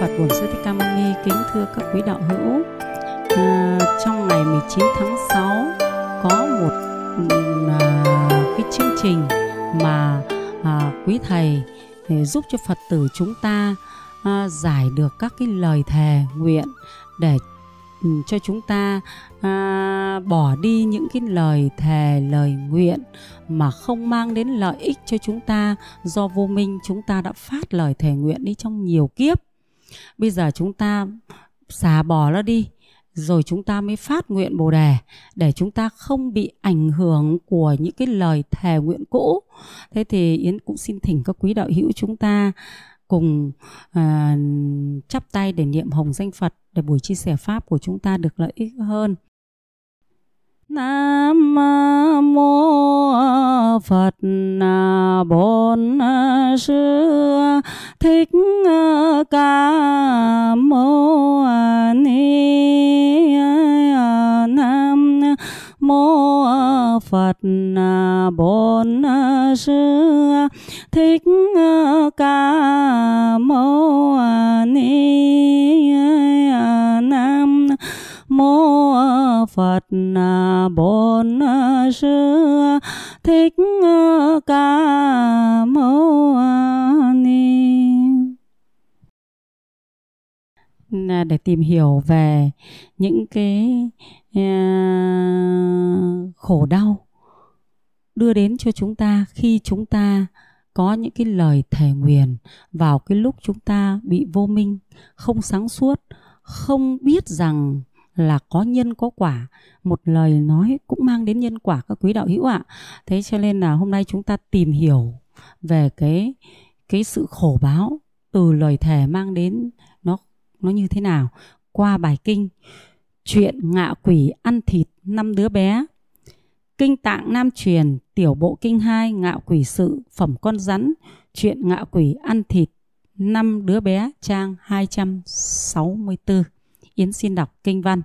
Phật Bổn Sư Thích Ca Mâu Ni kính thưa các quý đạo hữu. À, trong ngày 19 tháng 6 có một à, cái chương trình mà à, quý thầy ừ, giúp cho Phật tử chúng ta à, giải được các cái lời thề nguyện để cho chúng ta à, bỏ đi những cái lời thề lời nguyện mà không mang đến lợi ích cho chúng ta do vô minh chúng ta đã phát lời thề nguyện đi trong nhiều kiếp bây giờ chúng ta xả bỏ nó đi rồi chúng ta mới phát nguyện bồ đề để chúng ta không bị ảnh hưởng của những cái lời thề nguyện cũ. Thế thì yến cũng xin thỉnh các quý đạo hữu chúng ta cùng à, chắp tay để niệm hồng danh phật để buổi chia sẻ pháp của chúng ta được lợi ích hơn. Nam mô Phật Bổn Sư. Thích Ca Mâu Ni. Nam mô Phật Bổn Sư. Thích Ca Mâu Ni. Nam mô phật à, bổn à, sư à, thích ca mâu ni. Để tìm hiểu về những cái khổ đau đưa đến cho chúng ta khi chúng ta có những cái lời thề nguyền vào cái lúc chúng ta bị vô minh, không sáng suốt, không biết rằng là có nhân có quả. Một lời nói cũng mang đến nhân quả các quý đạo hữu ạ. Thế cho nên là hôm nay chúng ta tìm hiểu về cái cái sự khổ báo từ lời thề mang đến nó nó như thế nào. Qua bài kinh, chuyện ngạ quỷ ăn thịt năm đứa bé. Kinh tạng nam truyền, tiểu bộ kinh 2 ngạ quỷ sự, phẩm con rắn, chuyện ngạ quỷ ăn thịt năm đứa bé, trang 264 Yến xin đọc kinh văn.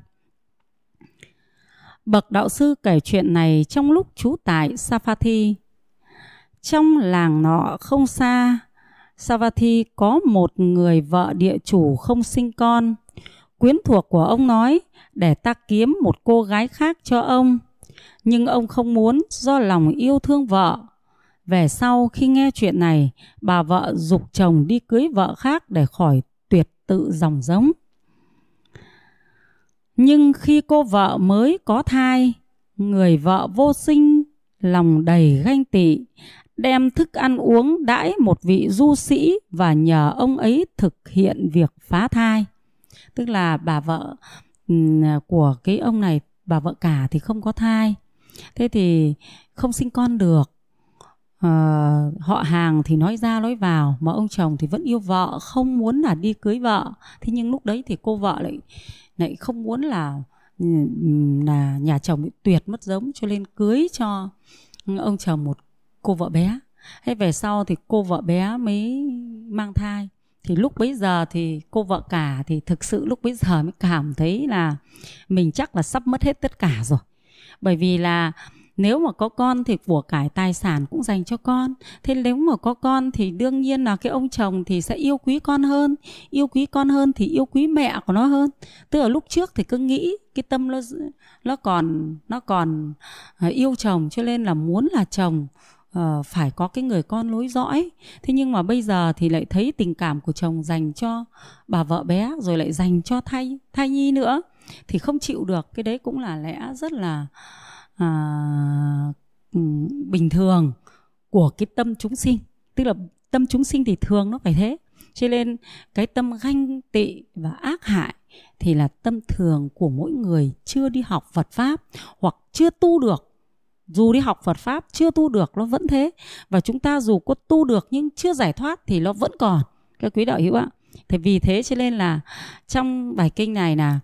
Bậc đạo sư kể chuyện này trong lúc trú tại Savatthi. Trong làng nọ không xa, Savatthi có một người vợ địa chủ không sinh con. Quyến thuộc của ông nói để ta kiếm một cô gái khác cho ông. Nhưng ông không muốn do lòng yêu thương vợ. Về sau khi nghe chuyện này, bà vợ dục chồng đi cưới vợ khác để khỏi tuyệt tự dòng giống. Nhưng khi cô vợ mới có thai, người vợ vô sinh, lòng đầy ganh tị, đem thức ăn uống đãi một vị du sĩ và nhờ ông ấy thực hiện việc phá thai. Tức là bà vợ ừ, của cái ông này, bà vợ cả thì không có thai. Thế thì không sinh con được. À, họ hàng thì nói ra nói vào mà ông chồng thì vẫn yêu vợ không muốn là đi cưới vợ thế nhưng lúc đấy thì cô vợ lại lại không muốn là ừ, ừ, là nhà chồng bị tuyệt mất giống cho nên cưới cho ông chồng một cô vợ bé. Thế về sau thì cô vợ bé mới mang thai. Thì lúc bấy giờ thì cô vợ cả thì thực sự lúc bấy giờ mới cảm thấy là mình chắc là sắp mất hết tất cả rồi. Bởi vì là nếu mà có con thì của cải tài sản cũng dành cho con. Thế nếu mà có con thì đương nhiên là cái ông chồng thì sẽ yêu quý con hơn. Yêu quý con hơn thì yêu quý mẹ của nó hơn. Tức là lúc trước thì cứ nghĩ cái tâm nó nó còn nó còn ờ, yêu chồng cho nên là muốn là chồng uh, phải có cái người con lối dõi. Thế nhưng mà bây giờ thì lại thấy tình cảm của chồng dành cho bà vợ bé rồi lại dành cho thai thai nhi nữa. Thì không chịu được. Cái đấy cũng là lẽ rất là à, bình thường của cái tâm chúng sinh. Tức là tâm chúng sinh thì thường nó phải thế. Cho nên cái tâm ganh tị và ác hại thì là tâm thường của mỗi người chưa đi học Phật pháp hoặc chưa tu được. Dù đi học Phật pháp chưa tu được nó vẫn thế. Và chúng ta dù có tu được nhưng chưa giải thoát thì nó vẫn còn. Các quý đạo hữu ạ. Thì vì thế cho nên là trong bài kinh này là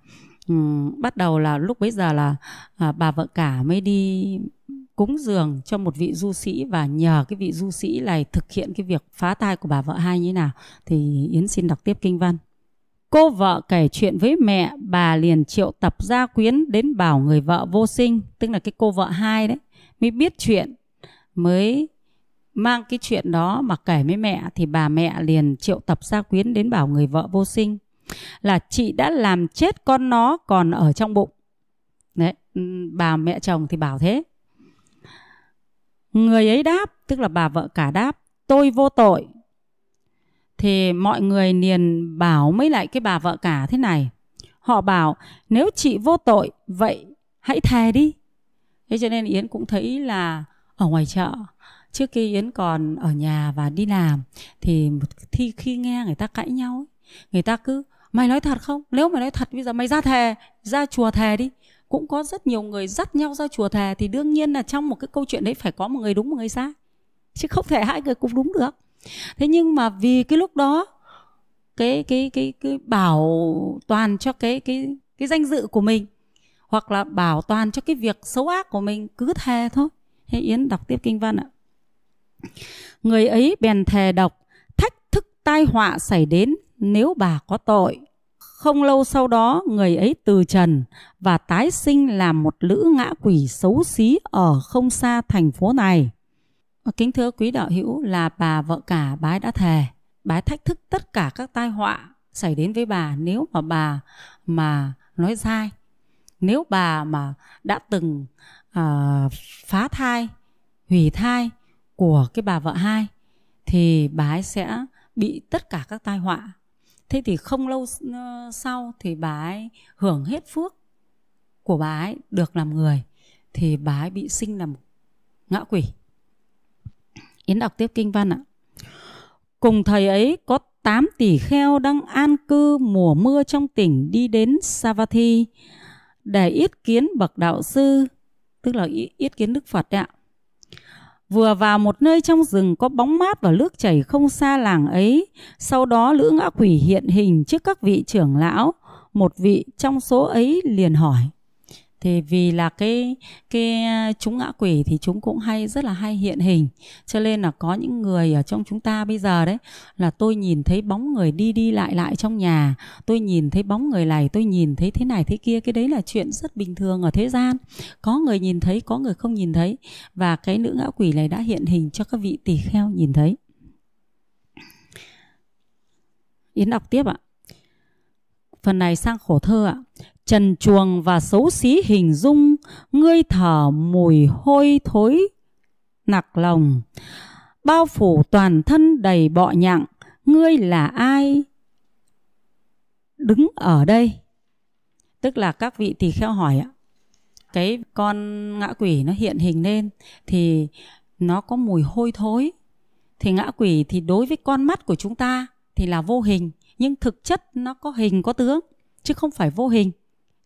um, bắt đầu là lúc bấy giờ là à, bà vợ cả mới đi cúng dường cho một vị du sĩ và nhờ cái vị du sĩ này thực hiện cái việc phá thai của bà vợ hai như thế nào. Thì Yến xin đọc tiếp kinh văn. Cô vợ kể chuyện với mẹ, bà liền triệu tập gia quyến đến bảo người vợ vô sinh, tức là cái cô vợ hai đấy, mới biết chuyện, mới mang cái chuyện đó mà kể với mẹ. Thì bà mẹ liền triệu tập gia quyến đến bảo người vợ vô sinh là chị đã làm chết con nó còn ở trong bụng. Đấy ừ, bà mẹ chồng thì bảo thế. Người ấy đáp, tức là bà vợ cả đáp, tôi vô tội. Thì mọi người liền bảo mấy lại cái bà vợ cả thế này. Họ bảo, nếu chị vô tội, vậy hãy thề đi. Thế cho nên yến cũng thấy là ở ngoài chợ, trước khi yến còn ở nhà và đi làm, thì khi khi nghe người ta cãi nhau người ta cứ mày nói thật không? Nếu mày nói thật, bây giờ mày ra thề, ra chùa thề đi. Cũng có rất nhiều người dắt nhau ra chùa thề thì đương nhiên là trong một cái câu chuyện đấy phải có một người đúng, một người sai. Chứ không thể hai người cùng đúng được. Thế nhưng mà vì cái lúc đó, cái cái cái cái bảo toàn cho cái cái cái danh dự của mình, hoặc là bảo toàn cho cái việc xấu ác của mình, cứ thề thôi. Thế yến đọc tiếp kinh văn ạ. Người ấy bèn thề độc thách thức tai họa xảy đến nếu bà có tội không lâu sau đó người ấy từ trần và tái sinh làm một lữ ngã quỷ xấu xí ở không xa thành phố này. Kính thưa quý đạo hữu là bà vợ cả bái đã thề bái thách thức tất cả các tai họa xảy đến với bà nếu mà bà mà nói sai. Nếu bà mà đã từng uh, phá thai hủy thai của cái bà vợ hai thì bà ấy sẽ bị tất cả các tai họa thế thì không lâu ờ, sau thì bà ấy hưởng hết phước của bà ấy được làm người thì bà ấy bị sinh làm ngã quỷ Yến đọc tiếp kinh văn ạ. Cùng thầy ấy có 8 tỷ kheo đang an cư mùa mưa trong tỉnh đi đến Savatthi để yết kiến bậc đạo sư, tức là yết kiến Đức Phật ạ. Vừa vào một nơi trong rừng có bóng mát và nước chảy không xa làng ấy, sau đó lữ ngã quỷ hiện hình trước các vị trưởng lão, một vị trong số ấy liền hỏi thì vì là cái cái ờ, chúng ngã quỷ thì chúng cũng hay, rất là hay hiện hình. Cho nên là có những người ở trong chúng ta bây giờ đấy, là tôi nhìn thấy bóng người đi đi lại lại trong nhà, tôi nhìn thấy bóng người này, tôi nhìn thấy thế này thế kia, cái đấy là chuyện rất bình thường ở thế gian. Có người nhìn thấy, có người không nhìn thấy. Và cái nữ ngã quỷ này đã hiện hình cho các vị tỳ kheo nhìn thấy. Yến đọc tiếp ạ. Phần này sang khổ thơ ạ trần chuồng và xấu xí hình dung, ngươi thở mùi hôi thối, nặc lòng. Bao phủ toàn thân đầy bọ nhặng ngươi là ai? Đứng ở đây. Tức là các vị tỳ kheo hỏi ạ, cái con ngã quỷ nó hiện hình lên thì nó có mùi hôi thối. Thì ngã quỷ thì đối với con mắt của chúng ta thì là vô hình, nhưng thực chất nó có hình có tướng, chứ không phải vô hình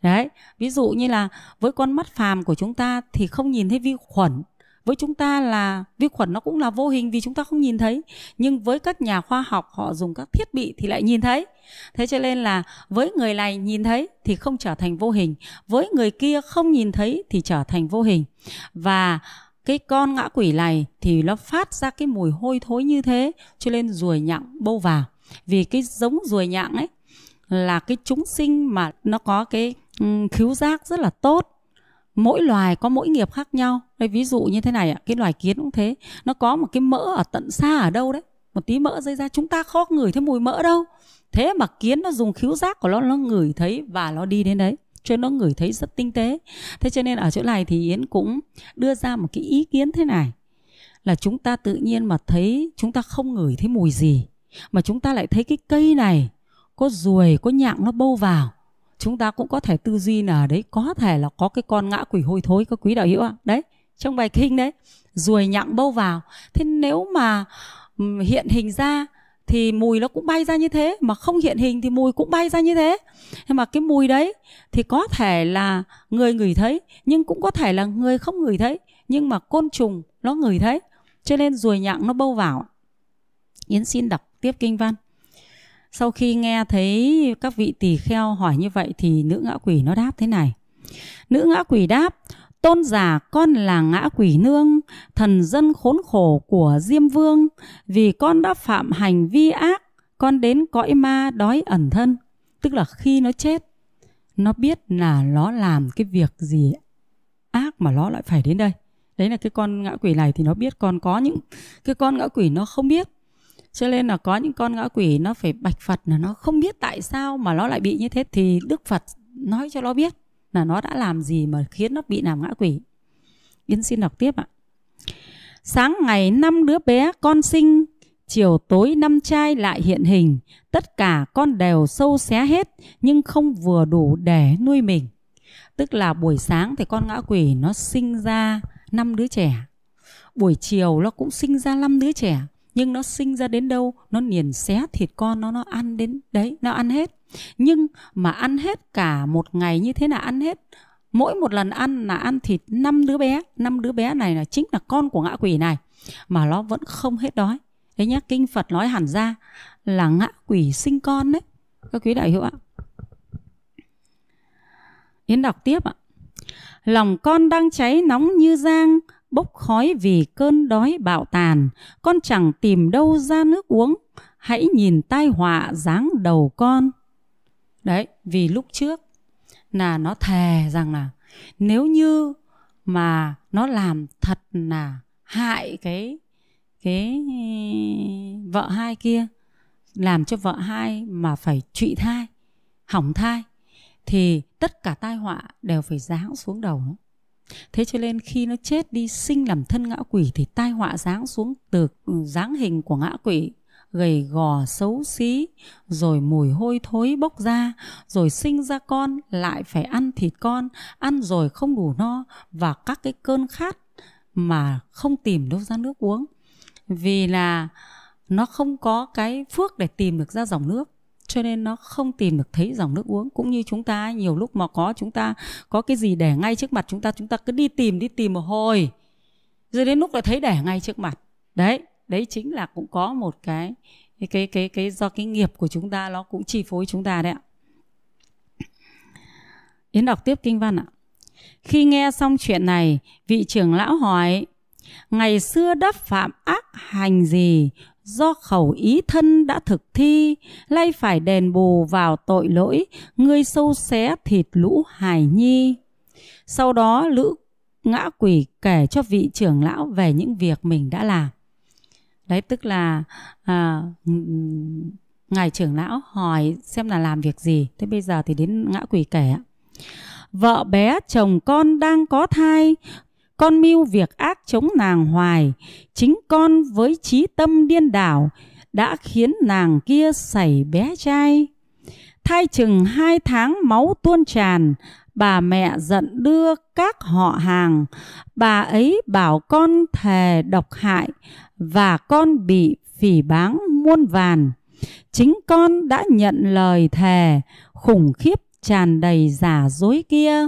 đấy, ví dụ như là với con mắt phàm của chúng ta thì không nhìn thấy vi khuẩn. Với chúng ta là, vi khuẩn nó cũng là vô hình vì chúng ta không nhìn thấy. Nhưng với các nhà khoa học họ dùng các thiết bị thì lại nhìn thấy. Thế cho nên là với người này nhìn thấy thì không trở thành vô hình. Với người kia không nhìn thấy thì trở thành vô hình. Và cái con ngã quỷ này thì nó phát ra cái mùi hôi thối như thế, cho nên ruồi nhặng bâu vào vì cái giống ruồi nhặng ấy là cái chúng sinh mà nó có cái Ừ, um, khứu giác rất là tốt. Mỗi loài có mỗi nghiệp khác nhau. Đây ví dụ như thế này ạ cái loài kiến cũng thế. Nó có một cái mỡ ở tận xa ở đâu đấy. Một tí mỡ rơi ra chúng ta khó ngửi thấy mùi mỡ đâu. Thế mà kiến nó dùng khứu giác của nó nó ngửi thấy và nó đi đến đấy. Cho nên nó ngửi thấy rất tinh tế. Thế cho nên ở chỗ này thì yến cũng đưa ra một cái ý kiến thế này. Là chúng ta tự nhiên mà thấy chúng ta không ngửi thấy mùi gì mà chúng ta lại thấy cái cây này có ruồi có nhặng nó bâu vào chúng ta cũng có thể tư duy là đấy, có thể là có cái con ngã quỷ hôi thối các quý đạo hữu ạ. Đấy, trong bài kinh đấy, ruồi nhặng bâu vào. Thế nếu mà hiện hình ra thì mùi nó cũng bay ra như thế, mà không hiện hình thì mùi cũng bay ra như thế. Nhưng mà cái mùi đấy thì có thể là người ngửi thấy, nhưng cũng có thể là người không ngửi thấy, nhưng mà côn trùng nó ngửi thấy. Cho nên ruồi nhặng nó bâu vào. Yến xin đọc tiếp kinh văn sau khi nghe thấy các vị tỳ kheo hỏi như vậy thì nữ ngã quỷ nó đáp thế này. Nữ ngã quỷ đáp, tôn giả, con là ngã quỷ nương, thần dân khốn khổ của diêm vương. Vì con đã phạm hành vi ác, con đến cõi ma đói ẩn thân. Tức là khi nó chết, nó biết là nó làm cái việc gì ác mà nó lại phải đến đây. Đấy là cái con ngã quỷ này thì nó biết. Còn có những cái con ngã quỷ nó không biết cho nên là có những con ngã quỷ nó phải bạch phật là nó không biết tại sao mà nó lại bị như thế thì đức phật nói cho nó biết là nó đã làm gì mà khiến nó bị làm ngã quỷ. Yến xin đọc tiếp ạ. Sáng ngày năm đứa bé con sinh, chiều tối năm trai lại hiện hình. Tất cả con đều sâu xé hết, nhưng không vừa đủ để nuôi mình. Tức là buổi sáng thì con ngã quỷ nó sinh ra năm đứa trẻ. Buổi chiều nó cũng sinh ra năm đứa trẻ nhưng nó sinh ra đến đâu, nó liền xé thịt con, nó nó ăn đến đấy, nó ăn hết. Nhưng mà ăn hết cả một ngày như thế là ăn hết. Mỗi một lần ăn là ăn thịt năm đứa bé. Năm đứa bé này là chính là con của ngã quỷ này. Mà nó vẫn không hết đói. Đấy nhá, kinh phật nói hẳn ra là ngã quỷ sinh con đấy. Các quý đại hữu ạ. Yến đọc tiếp ạ. Lòng con đang cháy nóng như giang bốc khói vì cơn đói bạo tàn. Con chẳng tìm đâu ra nước uống. Hãy nhìn tai họa dáng đầu con. Đấy, vì lúc trước là nó thề rằng là nếu như mà nó làm thật là hại cái cái vợ hai kia, làm cho vợ hai mà phải trụy thai, hỏng thai, thì tất cả tai họa đều phải giáng xuống đầu. nó thế cho nên khi nó chết đi, sinh làm thân ngã quỷ thì tai họa giáng xuống từ dáng hình của ngã quỷ, gầy gò, xấu xí, rồi mùi hôi thối bốc ra, rồi sinh ra con, lại phải ăn thịt con, ăn rồi không đủ no và các cái cơn khát mà không tìm đâu ra nước uống. Vì là nó không có cái phước để tìm được ra dòng nước cho nên nó không tìm được thấy dòng nước uống. Cũng như chúng ta nhiều lúc mà có chúng ta có cái gì để ngay trước mặt chúng ta chúng ta cứ đi tìm đi tìm một hồi. Rồi đến lúc lại thấy để ngay trước mặt. Đấy đấy chính là cũng có một cái cái cái cái, cái do cái nghiệp của chúng ta nó cũng chi phối chúng ta đấy ạ. Yến đọc tiếp kinh văn ạ. Khi nghe xong chuyện này, vị trưởng lão hỏi, ngày xưa đắp phạm ác hành gì? Do khẩu ý thân đã thực thi, lay phải đền bù vào tội lỗi, ngươi sâu xé thịt lũ hài nhi. Sau đó lữ ngã quỷ kể cho vị trưởng lão về những việc mình đã làm. Đấy tức là à, ngài trưởng lão hỏi xem là làm việc gì. Thế bây giờ thì đến ngã quỷ kể. Vợ bé chồng con đang có thai, con mưu việc ác chống nàng hoài, chính con với trí tâm điên đảo đã khiến nàng kia xảy bé trai. Thai chừng hai tháng máu tuôn tràn, bà mẹ giận đưa các họ hàng. Bà ấy bảo con thề độc hại và con bị phỉ báng muôn vàn. Chính con đã nhận lời thề, khủng khiếp tràn đầy giả dối kia.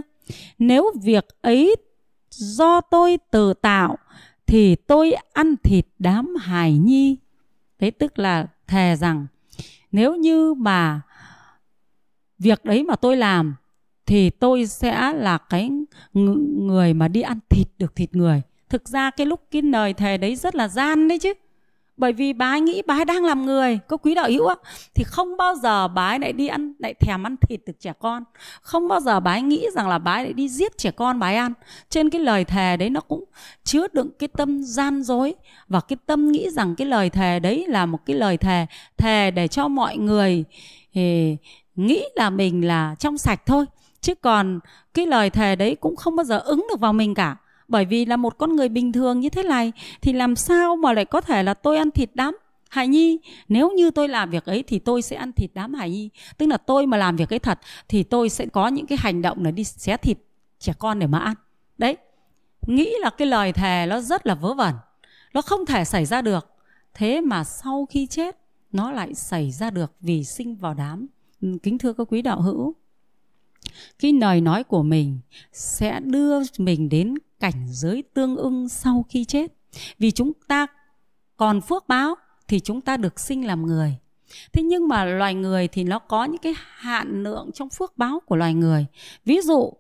Nếu việc ấy do tôi tự tạo thì tôi ăn thịt đám hài nhi. Thế tức là thề rằng, nếu như mà việc đấy mà tôi làm, thì tôi sẽ là cái người mà đi ăn thịt được thịt người. Thực ra cái lúc cái lời thề đấy rất là gian đấy chứ bởi vì bà ấy nghĩ bà ấy đang làm người, có quý đạo hữu á. Thì không bao giờ bà ấy lại đi ăn, lại thèm ăn thịt được trẻ con. Không bao giờ bà ấy nghĩ rằng là bà ấy lại đi giết trẻ con bà ấy ăn. Trên cái lời thề đấy nó cũng chứa đựng cái tâm gian dối và cái tâm nghĩ rằng cái lời thề đấy là một cái lời thề thề để cho mọi người thì nghĩ là mình là trong sạch thôi. Chứ còn cái lời thề đấy cũng không bao giờ ứng được vào mình cả bởi vì là một con người bình thường như thế này, thì làm sao mà lại có thể là tôi ăn thịt đám Hải Nhi? Nếu như tôi làm việc ấy, thì tôi sẽ ăn thịt đám Hải Nhi. Tức là tôi mà làm việc ấy thật, Thì tôi sẽ có những cái hành động là đi xé thịt trẻ con để mà ăn. Đấy. Nghĩ là cái lời thề nó rất là vớ vẩn. Nó không thể xảy ra được. Thế mà sau khi chết, Nó lại xảy ra được vì sinh vào đám. Kính thưa các quý đạo hữu. Cái lời nói của mình Sẽ đưa mình đến cảnh giới tương ưng sau khi chết. Vì chúng ta còn phước báo thì chúng ta được sinh làm người. Thế nhưng mà loài người thì nó có những cái hạn lượng trong phước báo của loài người. Ví dụ,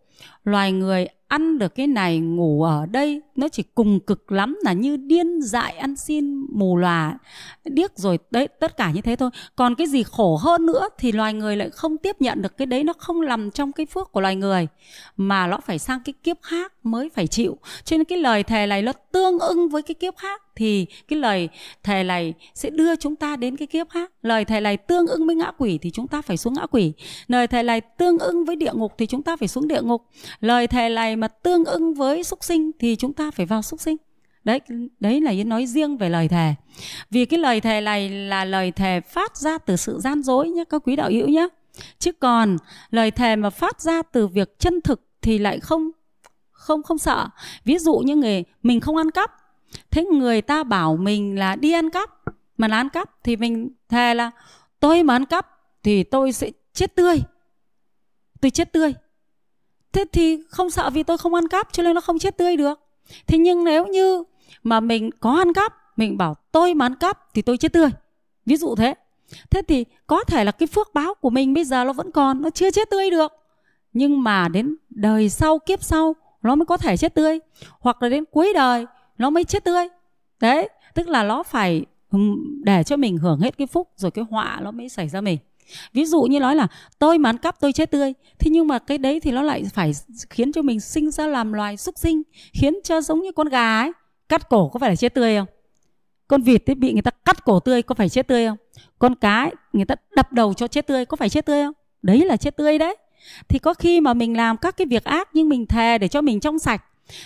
loài người ăn được cái này, ngủ ở đây, nó chỉ cùng cực lắm là như điên dại ăn xin, mù lòa. Điếc rồi, đấy, tất cả như thế thôi. Còn cái gì khổ hơn nữa thì loài người lại không tiếp nhận được cái đấy, nó không nằm trong cái phước của loài người, mà nó phải sang cái kiếp khác mới phải chịu. Cho nên cái lời thề này nó tương ưng với cái kiếp khác, thì cái lời thề này sẽ đưa chúng ta đến cái kiếp khác. Lời thề này tương ưng với ngã quỷ thì chúng ta phải xuống ngã quỷ. Lời thề này tương ưng với địa ngục thì chúng ta phải xuống địa ngục lời thề này mà tương ưng với súc sinh thì chúng ta phải vào súc sinh. Đấy đấy là yến nói riêng về lời thề. Vì cái lời thề này là lời thề phát ra từ sự gian dối nhé các quý đạo hữu nhé chứ còn lời thề mà phát ra từ việc chân thực thì lại không không không sợ. Ví dụ như người mình không ăn cắp. Thế người ta bảo mình là đi ăn cắp, mà là ăn cắp thì mình thề là, tôi mà ăn cắp thì tôi sẽ chết tươi. Tôi chết tươi thế thì không sợ vì tôi không ăn cắp, cho nên nó không chết tươi được. Thế nhưng nếu như mà mình có ăn cắp, mình bảo tôi mà ăn cắp thì tôi chết tươi. Ví dụ thế. Thế thì có thể là cái phước báo của mình bây giờ nó vẫn còn, nó chưa chết tươi được. Nhưng mà đến đời sau, kiếp sau, nó mới có thể chết tươi. Hoặc là đến cuối đời, nó mới chết tươi. Đấy, tức là nó phải để cho mình hưởng hết cái phúc, rồi cái họa nó mới xảy ra mình ví dụ như nói là tôi mà ăn cắp tôi chết tươi. Thế nhưng mà cái đấy thì nó lại phải khiến cho mình sinh ra làm loài súc sinh khiến cho giống như con gà ấy cắt cổ có phải là chết tươi không? Con vịt ấy bị người ta cắt cổ tươi có phải chết tươi không? Con cá ấy, người ta đập đầu cho chết tươi có phải chết tươi không? Đấy là chết tươi đấy. Thì có khi mà mình làm các cái việc ác nhưng mình thề để cho mình trong sạch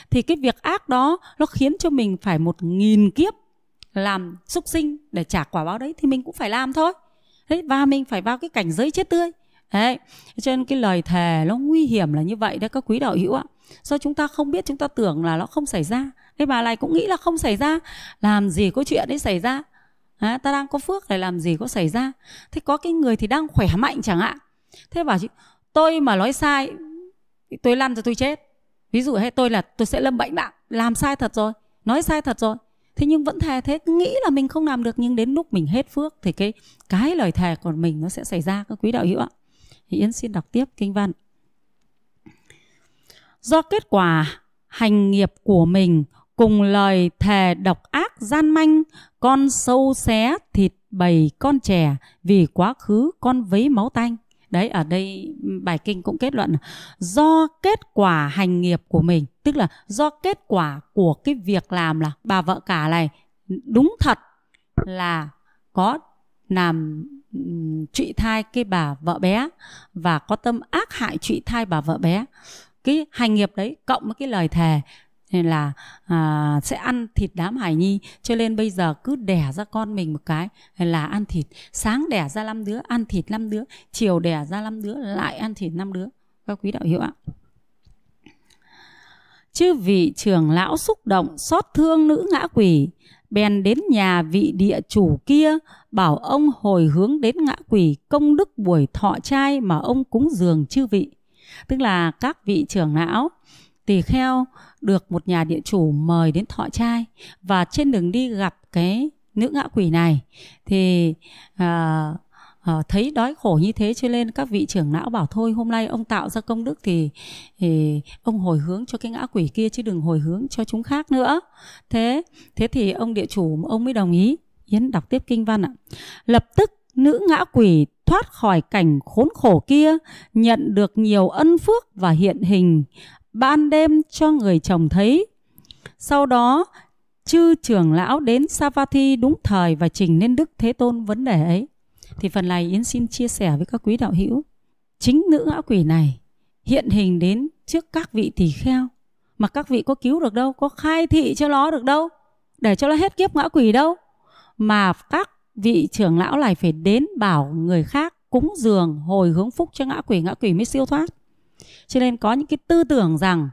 thì cái việc ác đó nó khiến cho mình phải một nghìn kiếp làm súc sinh để trả quả báo đấy thì mình cũng phải làm thôi đấy và mình phải vào cái cảnh giới chết tươi. Đấy cho nên cái lời thề nó nguy hiểm là như vậy đấy các quý đạo hữu ạ. Do chúng ta không biết chúng ta tưởng là nó không xảy ra. Cái bà này cũng nghĩ là không xảy ra. Làm gì có chuyện đấy xảy ra? À, ta đang có phước để làm gì có xảy ra? Thế có cái người thì đang khỏe mạnh chẳng hạn. Thế bảo chị tôi mà nói sai tôi lăn rồi tôi chết. Ví dụ hay tôi là tôi sẽ lâm bệnh nặng làm sai thật rồi. Nói sai thật rồi thế nhưng vẫn thề thế, cứ nghĩ là mình không làm được, nhưng đến lúc mình hết phước thì cái cái lời thề của mình nó sẽ xảy ra, các quý đạo hữu ạ. Thì yến xin đọc tiếp kinh văn. Do kết quả hành nghiệp của mình cùng lời thề độc ác gian manh, con sâu xé thịt bầy con trẻ vì quá khứ con vấy máu tanh đấy, ở đây ừ, bài kinh cũng kết luận do kết quả hành nghiệp của mình, tức là do kết quả của cái việc làm là bà vợ cả này, đúng thật là có làm ừ, trụy thai cái bà vợ bé và có tâm ác hại trụy thai bà vợ bé. Cái hành nghiệp đấy cộng với cái lời thề nên là à, sẽ ăn thịt đám hải nhi. Cho nên bây giờ cứ đẻ ra con mình một cái là ăn thịt. Sáng đẻ ra năm đứa ăn thịt năm đứa. Chiều đẻ ra năm đứa lại ăn thịt năm đứa. Các quý đạo hữu ạ? Chư vị trưởng lão xúc động xót thương nữ ngã quỷ bèn đến nhà vị địa chủ kia bảo ông hồi hướng đến ngã quỷ công đức buổi thọ trai mà ông cúng dường chư vị. Tức là các vị trưởng lão tỳ kheo được một nhà địa chủ mời đến thọ trai. Và trên đường đi gặp cái nữ ngã quỷ này thì à, à, thấy đói khổ như thế cho nên các vị trưởng lão bảo thôi hôm nay ông tạo ra công đức thì, thì ông hồi hướng cho cái ngã quỷ kia chứ đừng hồi hướng cho chúng khác nữa. Thế thế thì ông địa chủ ông mới đồng ý yến đọc tiếp kinh văn ạ. Lập tức nữ ngã quỷ thoát khỏi cảnh khốn khổ kia nhận được nhiều ân phước và hiện hình ban đêm cho người chồng thấy. Sau đó, chư trưởng lão đến Savatthi đúng thời và trình lên Đức Thế Tôn vấn đề ấy. Thì phần này Yến xin chia sẻ với các quý đạo hữu. Chính nữ ngã quỷ này hiện hình đến trước các vị tỳ kheo. Mà các vị có cứu được đâu, có khai thị cho nó được đâu, để cho nó hết kiếp ngã quỷ đâu. Mà các vị trưởng lão này phải đến bảo người khác cúng dường hồi hướng phúc cho ngã quỷ, ngã quỷ mới siêu thoát cho nên có những cái tư tưởng rằng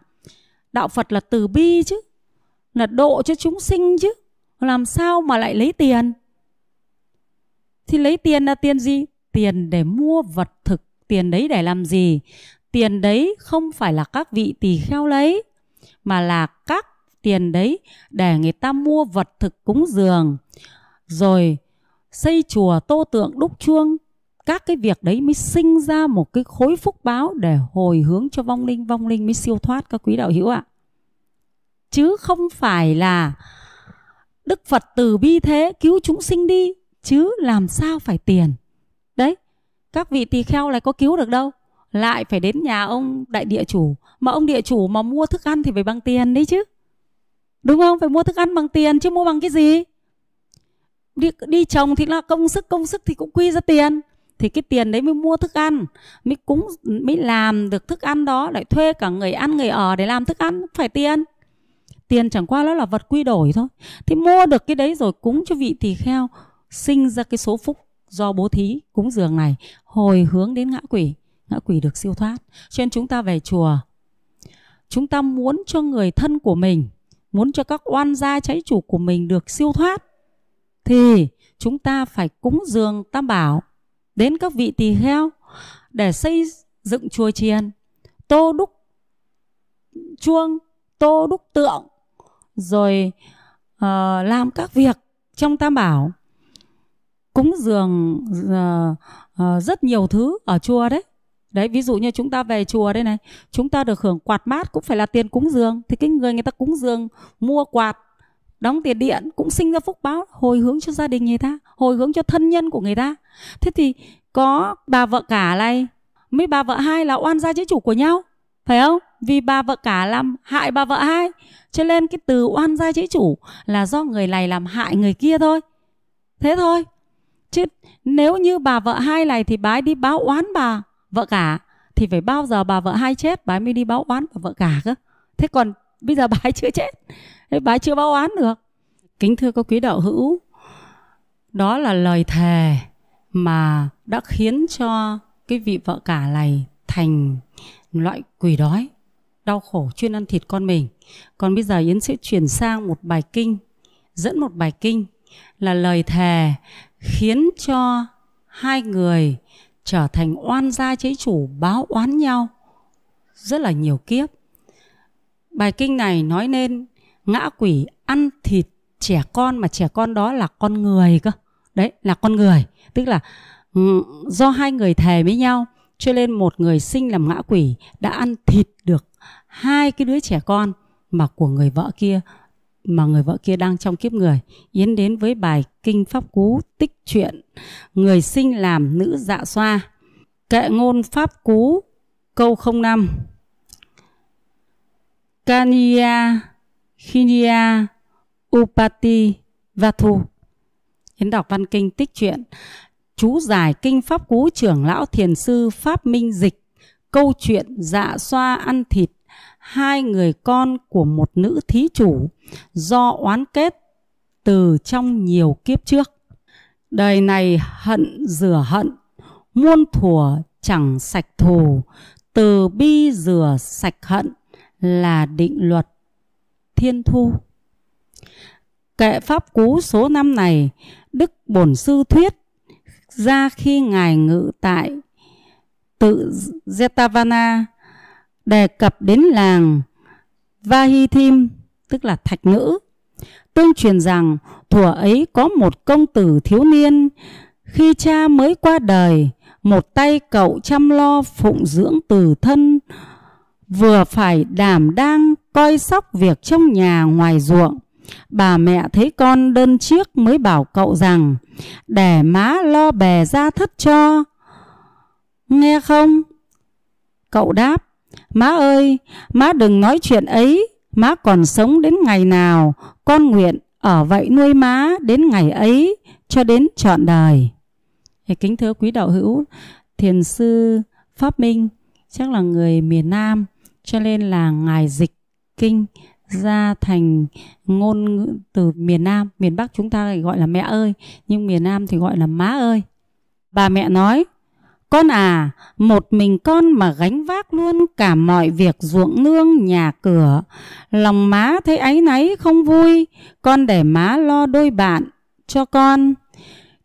đạo phật là từ bi chứ, là độ cho chúng sinh chứ, làm sao mà lại lấy tiền? Thì lấy tiền là tiền gì? Tiền để mua vật thực, tiền đấy để làm gì? Tiền đấy không phải là các vị tỳ kheo lấy, mà là các tiền đấy để người ta mua vật thực cúng dường, rồi xây chùa tô tượng đúc chuông các cái việc đấy mới sinh ra một cái khối phúc báo để hồi hướng cho vong linh vong linh mới siêu thoát các quý đạo hữu ạ. Chứ không phải là đức phật từ bi thế cứu chúng sinh đi chứ làm sao phải tiền. Đấy các vị tỳ kheo lại có cứu được đâu. Lại phải đến nhà ông đại địa chủ. Mà ông địa chủ mà mua thức ăn thì phải bằng tiền đấy chứ. Đúng không? Phải mua thức ăn bằng tiền chứ mua bằng cái gì? Đi, đi trồng thì là công sức công sức thì cũng quy ra tiền thì cái tiền đấy mới mua thức ăn, mới cúng, mới làm được thức ăn đó, lại thuê cả người ăn, người ở để làm thức ăn phải tiền. Tiền chẳng qua nó là vật quy đổi thôi. Thì mua được cái đấy rồi cúng cho vị tỳ kheo, sinh ra cái số phúc do bố thí, cúng dường này, hồi hướng đến ngã quỷ ngã quỷ được siêu thoát. Cho nên chúng ta về chùa, chúng ta muốn cho người thân của mình, muốn cho các oan gia cháy chủ của mình được siêu thoát, thì chúng ta phải cúng dường tam bảo đến các vị tỳ kheo để xây dựng chùa chiền tô đúc chuông tô đúc tượng rồi uh, làm các việc trong tam bảo. Cúng dường uh, uh, rất nhiều thứ ở chùa đấy. Đấy ví dụ như chúng ta về chùa đây này chúng ta được hưởng quạt mát cũng phải là tiền cúng dường. Thì cái người người ta cúng dường mua quạt đóng tiền điện cũng sinh ra phúc báo, hồi hướng cho gia đình người ta, hồi hướng cho thân nhân của người ta. Thế thì có bà vợ cả này, mấy bà vợ hai là oan gia chế chủ của nhau, phải không? Vì bà vợ cả làm hại bà vợ hai, cho nên cái từ oan gia chế chủ là do người này làm hại người kia thôi. Thế thôi. Chứ nếu như bà vợ hai này thì bà ấy đi báo oán bà vợ cả, thì phải bao giờ bà vợ hai chết, bà ấy mới đi báo oán bà vợ cả cơ. Thế còn bây giờ bà ấy chưa chết thế bà chưa báo oán được. Kính thưa các quý đạo hữu, đó là lời thề mà đã khiến cho cái vị vợ cả này thành loại quỷ đói, đau khổ, chuyên ăn thịt con mình. Còn bây giờ yến sẽ chuyển sang một bài kinh, dẫn một bài kinh là lời thề khiến cho hai người trở thành oan gia chế chủ, báo oán nhau. Rất là nhiều kiếp. Bài kinh này nói nên ngã quỷ ăn thịt trẻ con mà trẻ con đó là con người cơ. Đấy, là con người. Tức là ừ, do hai người thề với nhau, cho nên một người sinh làm ngã quỷ đã ăn thịt được hai cái đứa trẻ con mà của người vợ kia, mà người vợ kia đang trong kiếp người. Yến đến với bài kinh pháp cú tích truyện, người sinh làm nữ dạ xoa. Kệ ngôn pháp cú, câu 05 Kaniya Khinia Upati Vathu. Yến đọc văn kinh tích truyện chú giải kinh pháp cú trưởng lão thiền sư Pháp Minh Dịch câu chuyện dạ xoa ăn thịt hai người con của một nữ thí chủ do oán kết từ trong nhiều kiếp trước. Đời này hận rửa hận, muôn thùa chẳng sạch thù, từ bi rửa sạch hận là định luật thiên thu. Kệ pháp cú số năm này, Đức Bổn Sư Thuyết ra khi Ngài ngự tại tự Jetavana đề cập đến làng Vahithim, tức là thạch nữ. Tương truyền rằng thuở ấy có một công tử thiếu niên, khi cha mới qua đời, một tay cậu chăm lo phụng dưỡng từ thân, vừa phải đảm đang coi sóc việc trong nhà ngoài ruộng. Bà mẹ thấy con đơn chiếc mới bảo cậu rằng để má lo bè ra thất cho. Nghe không? Cậu đáp Má ơi, má đừng nói chuyện ấy, má còn sống đến ngày nào, con nguyện ở vậy nuôi má đến ngày ấy cho đến trọn đời. Thì kính thưa quý đạo hữu, thiền sư Pháp Minh chắc là người miền Nam cho nên là ngài dịch kinh ra thành ngôn ngữ từ miền Nam, miền Bắc chúng ta gọi là mẹ ơi, nhưng miền Nam thì gọi là má ơi. Bà mẹ nói, con à, một mình con mà gánh vác luôn cả mọi việc ruộng nương nhà cửa. Lòng má thấy áy náy không vui, con để má lo đôi bạn cho con.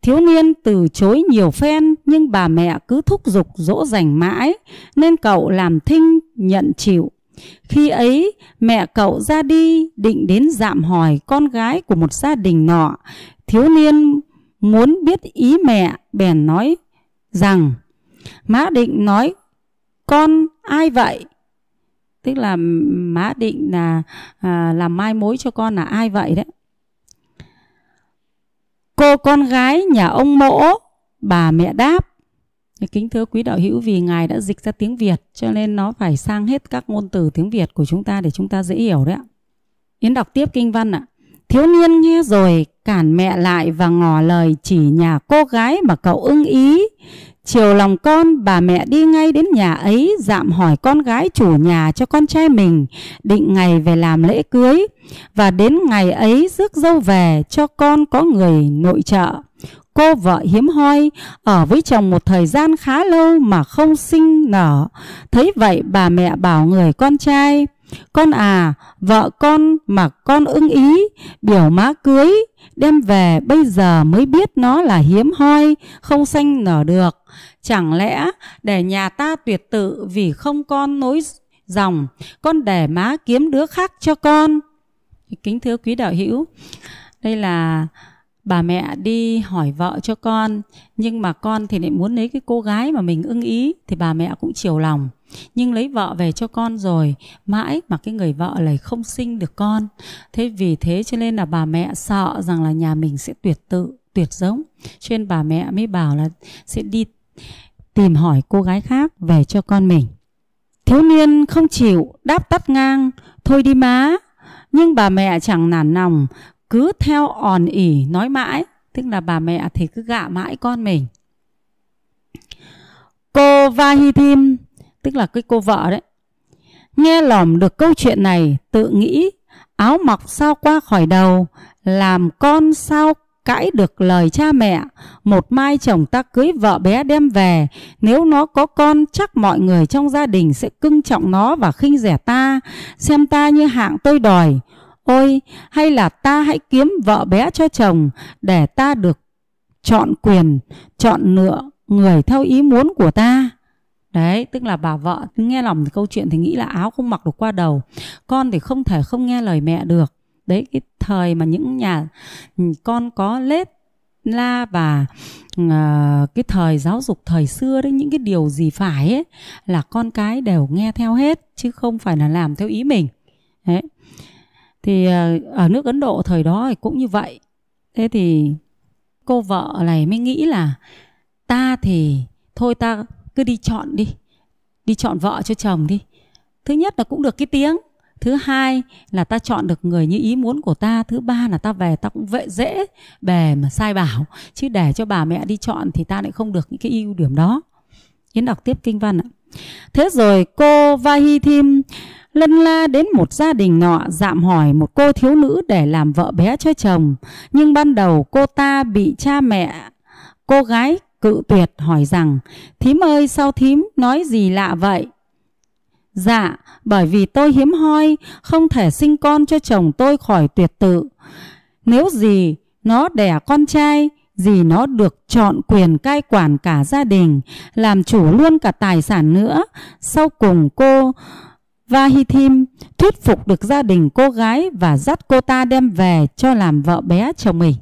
Thiếu niên từ chối nhiều phen nhưng bà mẹ cứ thúc giục dỗ dành mãi nên cậu làm thinh nhận chịu. Khi ấy mẹ cậu ra đi định đến dạm hỏi con gái của một gia đình nọ. Thiếu niên muốn biết ý mẹ bèn nói rằng má định nói con ai vậy? Tức là má định là à, làm mai mối cho con là ai vậy đấy? Cô con gái nhà ông mỗ bà mẹ đáp kính thưa quý đạo hữu vì ngài đã dịch ra tiếng việt cho nên nó phải sang hết các ngôn từ tiếng việt của chúng ta để chúng ta dễ hiểu đấy ạ. Yến đọc tiếp kinh văn ạ. Thiếu niên nghe rồi cản mẹ lại và ngỏ lời chỉ nhà cô gái mà cậu ưng ý. Chiều lòng con, bà mẹ đi ngay đến nhà ấy dạm hỏi con gái chủ nhà cho con trai mình định ngày về làm lễ cưới. Và đến ngày ấy rước dâu về cho con có người nội trợ. Cô vợ hiếm hoi ở với chồng một thời gian khá lâu mà không sinh nở. Thấy vậy bà mẹ bảo người con trai con à, vợ con mà con ưng ý, biểu má cưới, đem về bây giờ mới biết nó là hiếm hoi, không sanh nở được. Chẳng lẽ để nhà ta tuyệt tự vì không con nối dòng, con để má kiếm đứa khác cho con. Kính thưa quý đạo hữu, đây là bà mẹ đi hỏi vợ cho con, nhưng mà con thì lại muốn lấy cái cô gái mà mình ưng ý thì bà mẹ cũng chiều lòng. Nhưng lấy vợ về cho con rồi mãi mà cái người vợ này không sinh được con. Thế vì thế cho nên là bà mẹ sợ rằng là nhà mình sẽ tuyệt tự tuyệt giống. Cho nên bà mẹ mới bảo là sẽ đi tìm hỏi cô gái khác về cho con mình. Thiếu niên không chịu đáp tắt ngang thôi đi má. Nhưng bà mẹ chẳng nản lòng cứ theo òn ỉ nói mãi, tức là bà mẹ thì cứ gạ mãi con mình. Cô Vahithim tức là cái cô vợ đấy, nghe lỏm được câu chuyện này, tự nghĩ áo mọc sao qua khỏi đầu, làm con sao cãi được lời cha mẹ, một mai chồng ta cưới vợ bé đem về, nếu nó có con chắc mọi người trong gia đình sẽ cưng trọng nó và khinh rẻ ta, xem ta như hạng tôi đòi ôi hay là ta hãy kiếm vợ bé cho chồng để ta được chọn quyền chọn lựa người theo ý muốn của ta Đấy, tức là bà vợ nghe lòng câu chuyện thì nghĩ là áo không mặc được qua đầu. Con thì không thể không nghe lời mẹ được. Đấy, cái thời mà những nhà ừ, con có lết la và uh, cái thời giáo dục thời xưa đấy những cái điều gì phải ấy là con cái đều nghe theo hết chứ không phải là làm theo ý mình. Đấy. Thì ờ, ở nước Ấn Độ thời đó thì cũng như vậy. Thế thì cô vợ này mới nghĩ là ta thì thôi ta cứ đi chọn đi đi chọn vợ cho chồng đi. Thứ nhất là cũng được cái tiếng, thứ hai là ta chọn được người như ý muốn của ta, thứ ba là ta về ta cũng vệ, dễ bề mà sai bảo. Chứ để cho bà mẹ đi chọn thì ta lại không được những cái ưu điểm đó. Yến đọc tiếp kinh văn ạ. Thế rồi cô Vahithim lân la đến một gia đình nọ dạm hỏi một cô thiếu nữ để làm vợ bé cho chồng nhưng ban đầu cô ta bị cha mẹ cô gái cự tuyệt hỏi rằng Thím ơi sao thím nói gì lạ vậy? Dạ, bởi vì tôi hiếm hoi, không thể sinh con cho chồng tôi khỏi tuyệt tự. Nếu gì nó đẻ con trai, gì nó được chọn quyền cai quản cả gia đình, làm chủ luôn cả tài sản nữa. Sau cùng cô Vahithim thuyết phục được gia đình cô gái và dắt cô ta đem về cho làm vợ bé chồng mình.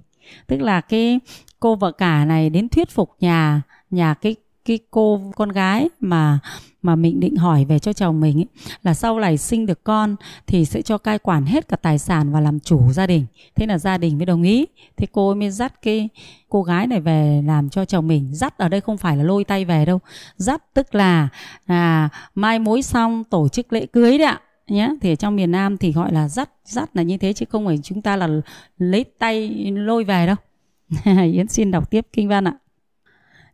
Tức là cái cô vợ cả này đến thuyết phục nhà nhà cái cái cô con gái mà mà mình định hỏi về cho chồng mình ấy, là sau này sinh được con thì sẽ cho cai quản hết cả tài sản và làm chủ gia đình. Thế là gia đình mới đồng ý. Thế cô mới dắt cái cô gái này về làm cho chồng mình. Dắt ở đây không phải là lôi tay về đâu. Dắt tức là à, mai mối xong tổ chức lễ cưới đấy ạ. Nhé thì ở trong miền Nam thì gọi là dắt dắt là như thế chứ không phải chúng ta là lấy tay lôi về đâu. Yến xin đọc tiếp kinh văn ạ.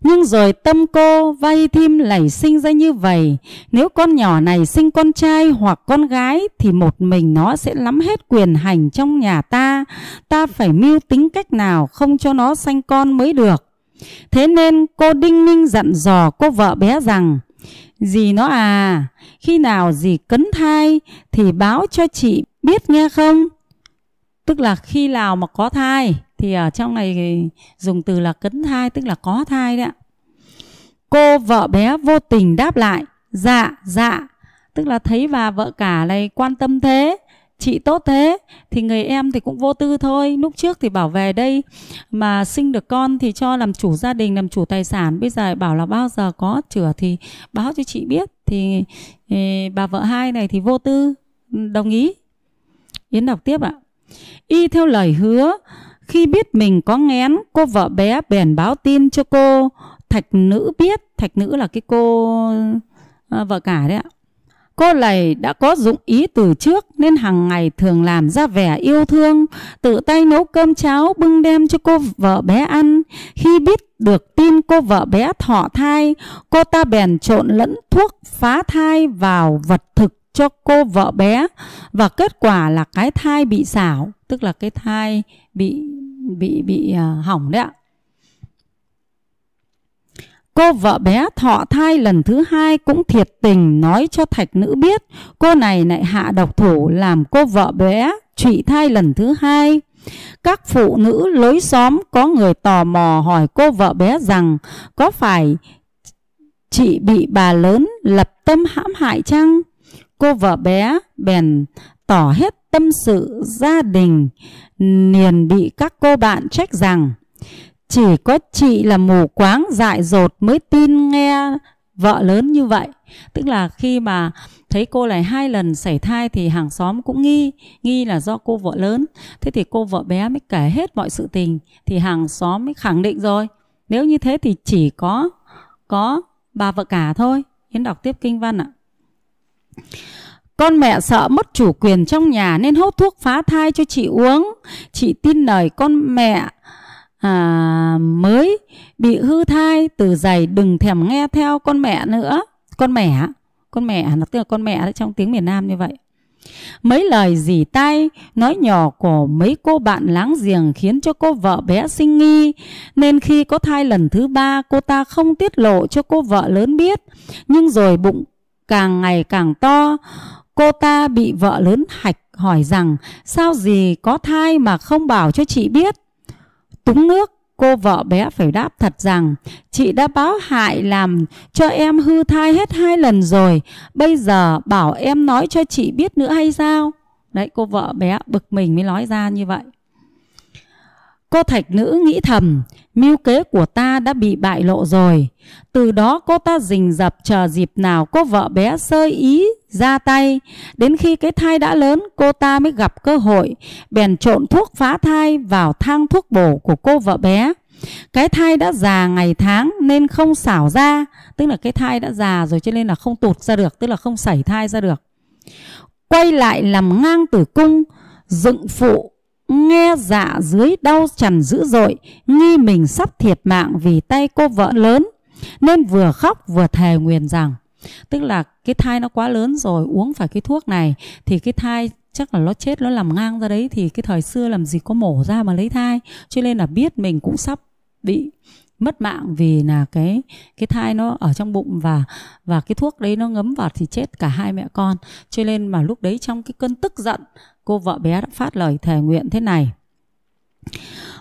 Nhưng rồi tâm cô vay thêm lẩy sinh ra như vậy. Nếu con nhỏ này sinh con trai hoặc con gái Thì một mình nó sẽ lắm hết quyền hành trong nhà ta. Ta phải mưu tính cách nào không cho nó sanh con mới được. Thế nên cô Đinh Ninh dặn dò cô vợ bé rằng Dì nó à, khi nào dì cấn thai thì báo cho chị biết nghe không? Tức là khi nào mà có thai thì ở trong này dùng từ là cấn thai tức là có thai đấy ạ. Cô vợ bé vô tình đáp lại dạ dạ. Tức là thấy bà vợ cả này quan tâm thế chị tốt thế thì người em thì cũng vô tư thôi. Lúc trước thì bảo về đây mà sinh được con thì cho làm chủ gia đình làm chủ tài sản. Bây giờ bảo là bao giờ có chữa thì báo cho chị biết. Thì, thì bà vợ hai này thì vô tư đồng ý. Yến đọc tiếp ạ. Y theo lời hứa khi biết mình có ngén cô vợ bé bèn báo tin cho cô. Thạch nữ biết thạch nữ là cái cô à, vợ cả đấy ạ. Cô này đã có dụng ý từ trước nên hàng ngày thường làm ra vẻ yêu thương, tự tay nấu cơm cháo bưng đem cho cô vợ bé ăn. Khi biết được tin cô vợ bé thọ thai, cô ta bèn trộn lẫn thuốc phá thai vào vật thực cho cô vợ bé. Và kết quả là cái thai bị xảo, tức là cái thai bị bị bị uh, hỏng đấy ạ. Cô vợ bé thọ thai lần thứ hai cũng thiệt tình nói cho thạch nữ biết cô này lại hạ độc thủ làm cô vợ bé trụy thai lần thứ hai. Các phụ nữ lối xóm có người tò mò hỏi cô vợ bé rằng có phải chị bị bà lớn lập tâm hãm hại chăng? Cô vợ bé bèn tỏ hết tâm sự gia đình, liền bị các cô bạn trách rằng chỉ có chị là mù quáng dại dột mới tin nghe vợ lớn như vậy. Tức là khi mà thấy cô này hai lần sảy thai thì hàng xóm cũng nghi, nghi là do cô vợ lớn. Thế thì cô vợ bé mới kể hết mọi sự tình thì hàng xóm mới khẳng định rồi. Nếu như thế thì chỉ có có bà vợ cả thôi. Hiến đọc tiếp kinh văn ạ. Con mẹ sợ mất chủ quyền trong nhà nên hốt thuốc phá thai cho chị uống. Chị tin lời con mẹ à, mới bị hư thai. Từ giày đừng thèm nghe theo con mẹ nữa. Con mẹ con mẹ nó tức là con mẹ trong tiếng miền Nam như vậy. Mấy lời dì tay nói nhỏ của mấy cô bạn láng giềng khiến cho cô vợ bé sinh nghi. Nên khi có thai lần thứ ba cô ta không tiết lộ cho cô vợ lớn biết. Nhưng rồi bụng càng ngày càng to cô ta bị vợ lớn hạch hỏi rằng, sao gì có thai mà không bảo cho chị biết? Túng nước, cô vợ bé phải đáp thật rằng, chị đã báo hại làm cho em hư thai hết hai lần rồi, bây giờ bảo em nói cho chị biết nữa hay sao? Đấy, cô vợ bé bực mình mới nói ra như vậy. Cô thạch nữ nghĩ thầm, mưu kế của ta đã bị bại lộ rồi. Từ đó cô ta rình rập chờ dịp nào cô vợ bé sơ ý ra tay. Đến khi cái thai đã lớn, cô ta mới gặp cơ hội, bèn trộn thuốc phá thai vào thang thuốc bổ của cô vợ bé. Cái thai đã già ngày tháng nên không xảo ra, tức là cái thai đã già rồi cho nên là không tụt ra được, tức là không sảy thai ra được. Quay lại làm ngang tử cung, dựng phụ, nghe dạ dưới đau chằn dữ dội, nghi mình sắp thiệt mạng vì tay cô vợ lớn, nên vừa khóc vừa thề nguyền rằng tức là cái thai nó quá lớn rồi, uống phải cái thuốc này, thì cái thai chắc là nó chết, nó làm ngang ra đấy, thì cái thời xưa làm gì có mổ ra mà lấy thai. Cho nên là biết mình cũng sắp bị mất mạng vì là cái cái thai nó ở trong bụng và và cái thuốc đấy nó ngấm vào thì chết cả hai mẹ con. Cho nên mà lúc đấy trong cái cơn tức giận, cô vợ bé đã phát lời thề nguyện thế này.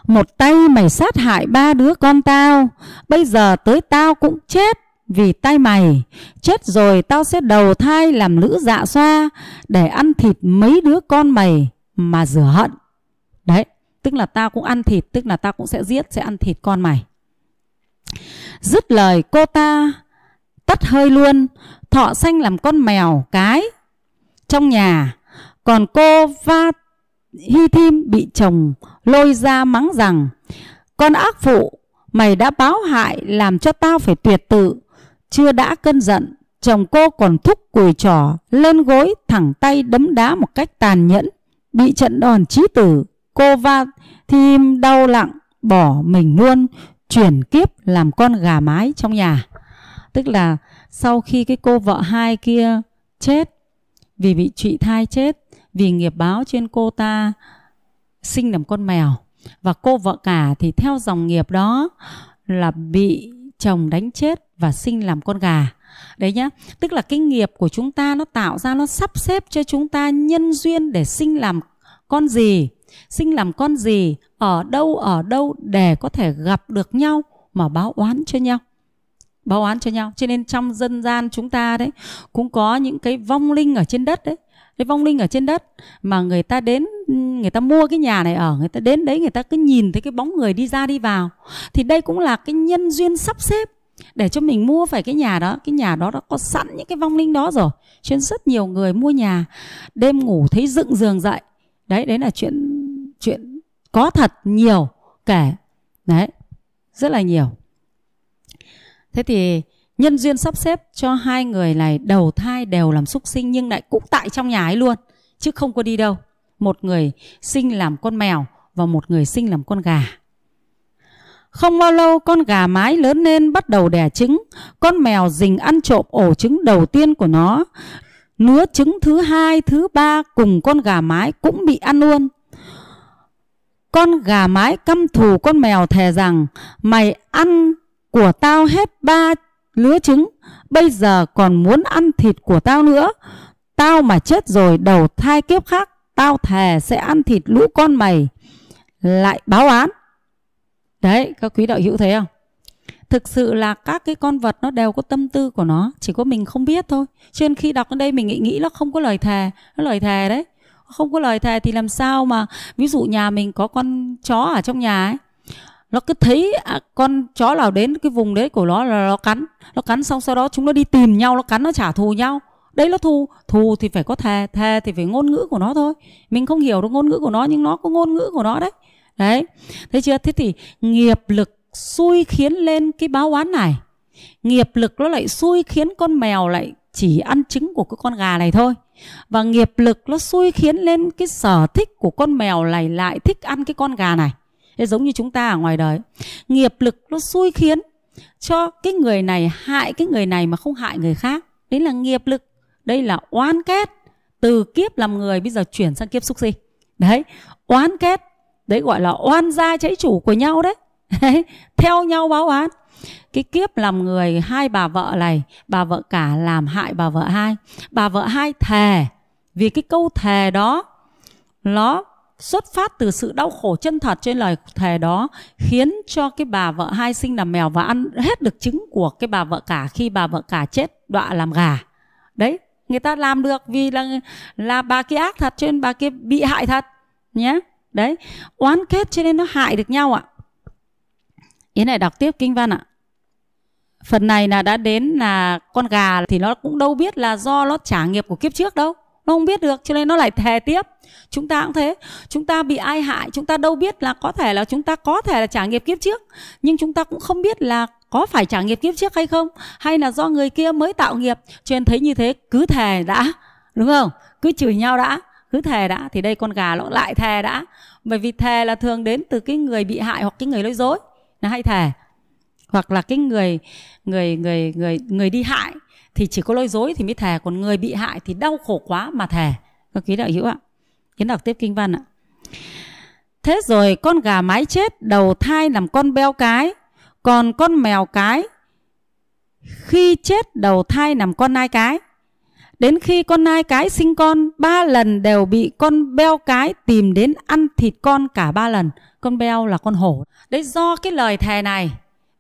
Một tay mày sát hại ba đứa con tao, bây giờ tới tao cũng chết vì tay mày, chết rồi tao sẽ đầu thai làm nữ dạ xoa, để ăn thịt mấy đứa con mày mà rửa hận. Đấy, tức là tao cũng ăn thịt, tức là tao cũng sẽ giết, sẽ ăn thịt con mày. Dứt lời, cô ta tắt hơi luôn, thọ xanh làm con mèo, cái trong nhà. Còn cô va hy thim bị chồng lôi ra mắng rằng, con ác phụ, mày đã báo hại làm cho tao phải tuyệt tự chưa đã cơn giận, chồng cô còn thúc cùi trỏ lên gối thẳng tay đấm đá một cách tàn nhẫn, bị trận đòn chí tử. Cô va thêm đau lặng, bỏ mình luôn, chuyển kiếp làm con gà mái trong nhà. Tức là sau khi cái cô vợ hai kia chết, vì bị trụy thai chết, vì nghiệp báo trên cô ta sinh làm con mèo, và cô vợ cả thì theo dòng nghiệp đó là bị chồng đánh chết và sinh làm con gà. Đấy nhá, tức là cái nghiệp của chúng ta nó tạo ra, nó sắp xếp cho chúng ta nhân duyên để sinh làm con gì. Sinh làm con gì, ở đâu ở đâu để có thể gặp được nhau mà báo oán cho nhau. Báo oán cho nhau. Cho nên trong dân gian chúng ta đấy, cũng có những cái vong linh ở trên đất đấy cái vong linh ở trên đất mà người ta đến, người ta mua cái nhà này ở, người ta đến đấy người ta cứ nhìn thấy cái bóng người đi ra đi vào. Thì đây cũng là cái nhân duyên sắp xếp để cho mình mua phải cái nhà đó. Cái nhà đó đã có sẵn những cái vong linh đó rồi. Cho nên rất nhiều người mua nhà, đêm ngủ thấy dựng giường dậy. Đấy đấy là chuyện chuyện có thật nhiều kể. Đấy, rất là nhiều. Thế thì nhân duyên sắp xếp cho hai người này đầu thai đều làm súc sinh nhưng lại cũng tại trong nhà ấy luôn, chứ không có đi đâu. Một người sinh làm con mèo và một người sinh làm con gà. Không bao lâu, con gà mái lớn lên bắt đầu đẻ trứng. Con mèo rình ăn trộm ổ trứng đầu tiên của nó. Nứa trứng thứ hai, thứ ba cùng con gà mái cũng bị ăn luôn. Con gà mái căm thù con mèo thề rằng, mày ăn của tao hết ba lứa trứng, bây giờ còn muốn ăn thịt của tao nữa. Tao mà chết rồi, đầu thai kiếp khác, tao thề sẽ ăn thịt lũ con mày. Lại báo án. Đấy, các quý đạo hữu thấy không? Thực sự là các cái con vật nó đều có tâm tư của nó, chỉ có mình không biết thôi. Cho nên khi đọc ở đây mình nghĩ nghĩ nó không có lời thề, nó lời thề đấy. Không có lời thề thì làm sao mà, ví dụ nhà mình có con chó ở trong nhà ấy nó cứ thấy à, con chó nào đến cái vùng đấy của nó là nó cắn nó cắn xong sau đó chúng nó đi tìm nhau nó cắn nó trả thù nhau. Đấy nó thù thù thì phải có thề thề thì phải ngôn ngữ của nó thôi. Mình không hiểu được ngôn ngữ của nó nhưng nó có ngôn ngữ của nó đấy. Đấy thấy chưa? Thế thì nghiệp lực xui khiến lên cái báo oán này. Nghiệp lực nó lại xui khiến con mèo lại chỉ ăn trứng của cái con gà này thôi. Và nghiệp lực nó xui khiến lên cái sở thích của con mèo này lại thích ăn cái con gà này. Thế giống như chúng ta ở ngoài đời. Nghiệp lực nó xui khiến cho cái người này hại cái người này mà không hại người khác. Đấy là nghiệp lực. Đây là oán kết từ kiếp làm người bây giờ chuyển sang kiếp xúc sinh. Đấy oán kết đấy gọi là oan gia cháy chủ của nhau đấy, đấy theo nhau báo oán cái kiếp làm người hai bà vợ này bà vợ cả làm hại bà vợ hai. Bà vợ hai thề vì cái câu thề đó nó xuất phát từ sự đau khổ chân thật trên lời thề đó, khiến cho cái bà vợ hai sinh làm mèo và ăn hết được trứng của cái bà vợ cả khi bà vợ cả chết đọa làm gà. Đấy, người ta làm được vì là là bà kia ác thật cho nên bà kia bị hại thật, nhé. Đấy, oán kết cho nên nó hại được nhau ạ. Yến này đọc tiếp kinh văn ạ. Phần này là đã đến là con gà thì nó cũng đâu biết là do nó trả nghiệp của kiếp trước đâu nó không biết được, cho nên nó lại thề tiếp. Chúng ta cũng thế. Chúng ta bị ai hại, chúng ta đâu biết là có thể là chúng ta có thể là trả nghiệp kiếp trước. Nhưng chúng ta cũng không biết là có phải trả nghiệp kiếp trước hay không, hay là do người kia mới tạo nghiệp. Cho nên thấy như thế, cứ thề đã, đúng không? Cứ chửi nhau đã, cứ thề đã, thì đây con gà nó lại thề đã. Bởi vì thề là thường đến từ cái người bị hại hoặc cái người nói dối. Là hay thề. Hoặc là cái người người người người người đi hại thì chỉ có lôi dối thì mới thề, còn người bị hại thì đau khổ quá mà thề. Các quý đạo hữu ạ, kiến đọc tiếp kinh văn ạ. Thế rồi con gà mái chết, đầu thai làm con beo cái, còn con mèo cái, khi chết đầu thai làm con nai cái. Đến khi con nai cái sinh con, ba lần đều bị con beo cái tìm đến ăn thịt con cả ba lần. Con beo là con hổ. Đấy, do cái lời thề này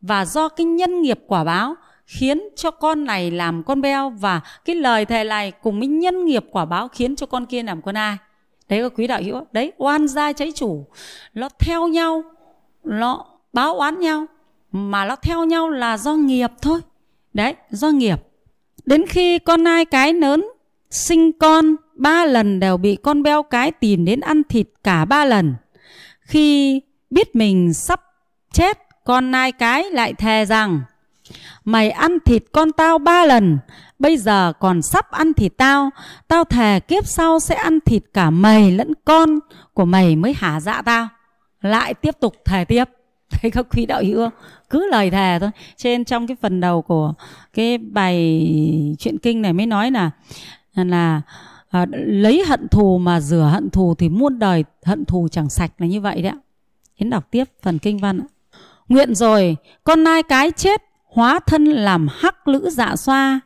và do cái nhân nghiệp quả báo khiến cho con này làm con beo và cái lời thề này cùng với nhân nghiệp quả báo khiến cho con kia làm con ai? Đấy có quý đạo hữu đấy, oan gia cháy chủ, nó theo nhau, nó báo oán nhau, mà nó theo nhau là do nghiệp thôi. Đấy, do nghiệp. Đến khi con nai cái lớn sinh con, ba lần đều bị con beo cái tìm đến ăn thịt cả ba lần. Khi biết mình sắp chết, con nai cái lại thề rằng Mày ăn thịt con tao ba lần Bây giờ còn sắp ăn thịt tao. Tao thề kiếp sau sẽ ăn thịt cả mày lẫn con của mày mới hả dạ tao. Lại tiếp tục thề tiếp. Thấy các quý đạo hữu Cứ lời thề thôi. Trên trong cái phần đầu của cái bài chuyện kinh này mới nói là Là à, lấy hận thù mà rửa hận thù thì muôn đời hận thù chẳng sạch là như vậy đấy ạ. Hiến đọc tiếp phần kinh văn ạ. Nguyện rồi, con nai cái chết hóa thân làm hắc lữ dạ xoa,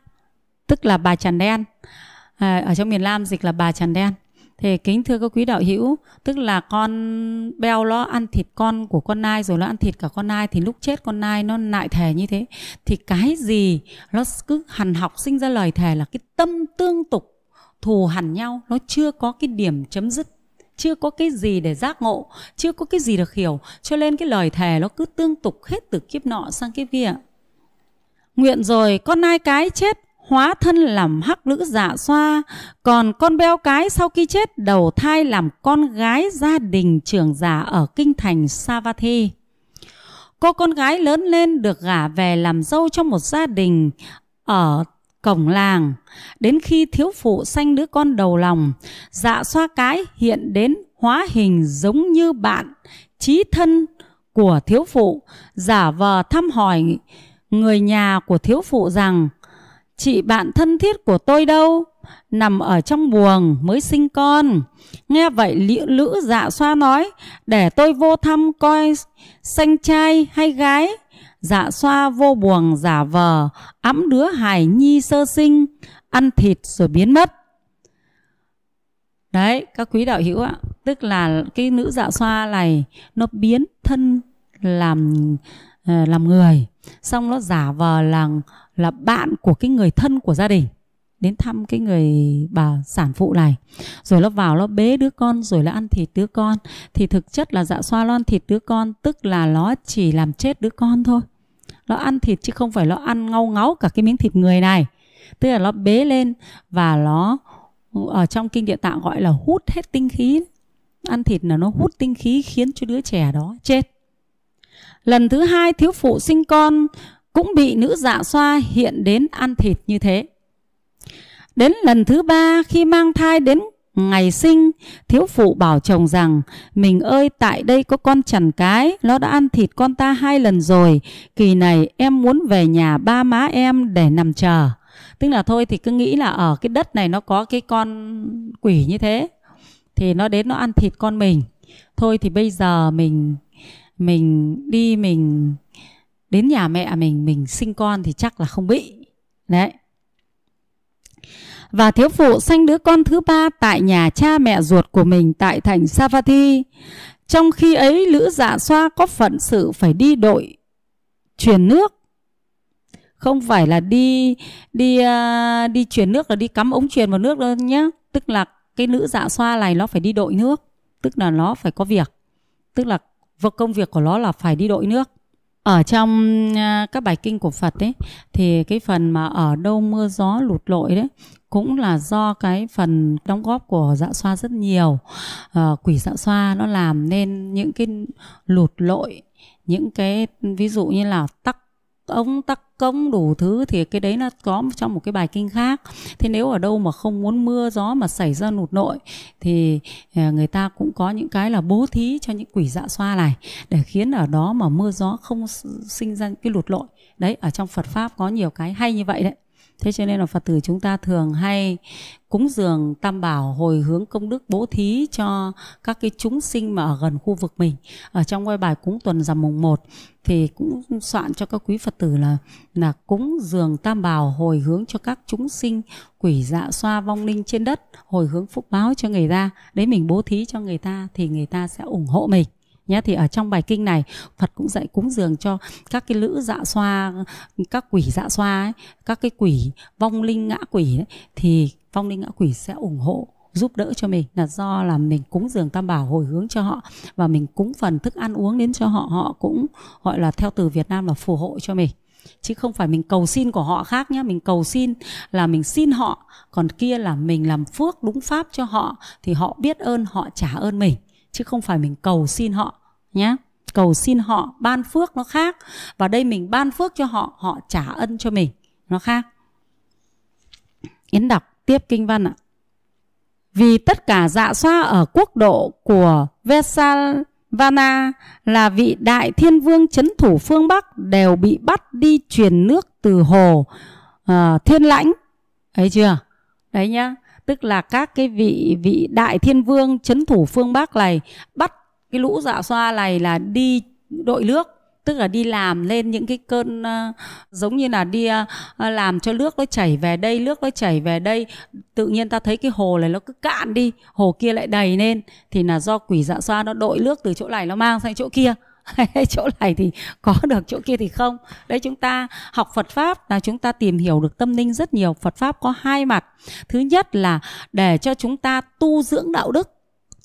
tức là bà tràn đen. À, ở trong miền Nam dịch là bà tràn đen. Thì kính thưa các quý đạo hữu, tức là con beo nó ăn thịt con của con nai rồi nó ăn thịt cả con nai thì lúc chết con nai nó lại thề như thế. Thì cái gì nó cứ hằn học sinh ra lời thề là cái tâm tương tục thù hằn nhau nó chưa có cái điểm chấm dứt chưa có cái gì để giác ngộ chưa có cái gì được hiểu cho nên cái lời thề nó cứ tương tục hết từ kiếp nọ sang kiếp kia nguyện rồi, con nai cái chết, hóa thân làm hắc nữ dạ xoa. Còn con beo cái sau khi chết, đầu thai làm con gái gia đình trưởng giả ở kinh thành Savatthi cô con gái lớn lên được gả về làm dâu trong một gia đình ở cổng làng. Đến khi thiếu phụ sanh đứa con đầu lòng dạ xoa cái hiện đến hóa hình giống như bạn, trí thân của thiếu phụ. Giả vờ thăm hỏi người nhà của thiếu phụ rằng, chị bạn thân thiết của tôi đâu? Nằm ở trong buồng mới sinh con. Nghe vậy liễu lữ dạ xoa nói, để tôi vô thăm coi xanh trai hay gái. Dạ xoa vô buồng giả vờ, ẵm đứa hài nhi sơ sinh, ăn thịt rồi biến mất. Đấy, các quý đạo hữu ạ, tức là cái nữ dạ xoa này, nó biến thân làm ờ, làm người xong nó giả vờ là là bạn của cái người thân của gia đình đến thăm cái người bà sản phụ này. Rồi nó vào nó bế đứa con, rồi nó ăn thịt đứa con. Thì thực chất là dạ xoa lon thịt đứa con, tức là nó chỉ làm chết đứa con thôi. Nó ăn thịt chứ không phải nó ăn ngau ngáo cả cái miếng thịt người này. Tức là nó bế lên và nó, ở trong kinh địa tạng gọi là hút hết tinh khí. Ăn thịt là nó hút tinh khí khiến cho đứa trẻ đó chết lần thứ hai thiếu phụ sinh con cũng bị nữ dạ xoa hiện đến ăn thịt như thế. Đến lần thứ ba khi mang thai đến ngày sinh, thiếu phụ bảo chồng rằng, mình ơi, tại đây có con chằn cái, nó đã ăn thịt con ta hai lần rồi, kỳ này em muốn về nhà ba má em để nằm chờ. Tức là thôi thì cứ nghĩ là ở cái đất này nó có cái con quỷ như thế, thì nó đến nó ăn thịt con mình. Thôi thì bây giờ mình mình đi mình đến nhà mẹ mình mình sinh con thì chắc là không bị đấy và thiếu phụ sanh đứa con thứ ba tại nhà cha mẹ ruột của mình tại thành Savatthi. Trong khi ấy lữ dạ xoa có phận sự phải đi đội truyền nước. Không phải là đi đi uh, đi truyền nước là đi cắm ống truyền vào nước đâu nhé. Tức là cái nữ dạ xoa này nó phải đi đội nước. Tức là nó phải có việc. Tức là công việc của nó là phải đi đội nước. Ở trong à, các bài kinh của Phật ấy thì cái phần mà ở đâu mưa gió lụt lội đấy cũng là do cái phần đóng góp của dạ xoa rất nhiều. À, quỷ dạ xoa nó làm nên những cái lụt lội những cái ví dụ như là tắc ống tắc công đủ thứ thì cái đấy nó có trong một cái bài kinh khác. Thế nếu ở đâu mà không muốn mưa, gió mà xảy ra nụt nội thì à, người ta cũng có những cái là bố thí cho những quỷ dạ xoa này để khiến ở đó mà mưa gió không sinh ra cái lụt lội. Đấy, ở trong Phật pháp có nhiều cái hay như vậy đấy. Thế cho nên là Phật tử chúng ta thường hay cúng dường tam bảo hồi hướng công đức bố thí cho các cái chúng sinh mà ở gần khu vực mình. Ở trong ngôi bài cúng tuần rằm mùng 1 thì cũng soạn cho các quý Phật tử là là cúng dường tam bảo hồi hướng cho các chúng sinh quỷ dạ xoa vong linh trên đất, hồi hướng phúc báo cho người ta. Đấy mình bố thí cho người ta thì người ta sẽ ủng hộ mình nhé. Thì ở trong bài kinh này Phật cũng dạy cúng dường cho các cái lữ dạ xoa các quỷ dạ xoa ấy, các cái quỷ vong linh ngã quỷ ấy, thì vong linh ngã quỷ sẽ ủng hộ giúp đỡ cho mình. Là do là mình cúng dường tam bảo hồi hướng cho họ và mình cúng phần thức ăn uống đến cho họ họ cũng gọi là theo từ Việt Nam là phù hộ cho mình. Chứ không phải mình cầu xin của họ khác nhé. Mình cầu xin là mình xin họ còn kia là mình làm phước đúng pháp cho họ thì họ biết ơn họ trả ơn mình. Chứ không phải mình cầu xin họ nhé cầu xin họ ban phước nó khác. Và đây mình ban phước cho họ họ trả ân cho mình. Nó khác. Yến đọc tiếp kinh văn ạ. Vì tất cả dạ xoa ở quốc độ của Vesalvana là vị đại thiên vương chấn thủ phương Bắc đều bị bắt đi truyền nước từ hồ uh, thiên lãnh. Thấy chưa? Đấy nhá. Tức là các cái vị vị đại thiên vương chấn thủ phương Bắc này bắt cái lũ dạ xoa này là đi đội nước tức là đi làm lên những cái cơn uh, giống như là đi uh, làm cho nước nó chảy về đây nước nó chảy về đây. Tự nhiên ta thấy cái hồ này nó cứ cạn đi hồ kia lại đầy lên. Thì là do quỷ dạ xoa nó đội nước từ chỗ này nó mang sang chỗ kia. Chỗ này thì có được chỗ kia thì không. Đấy chúng ta học Phật pháp là chúng ta tìm hiểu được tâm linh rất nhiều. Phật pháp có hai mặt. Thứ nhất là để cho chúng ta tu dưỡng đạo đức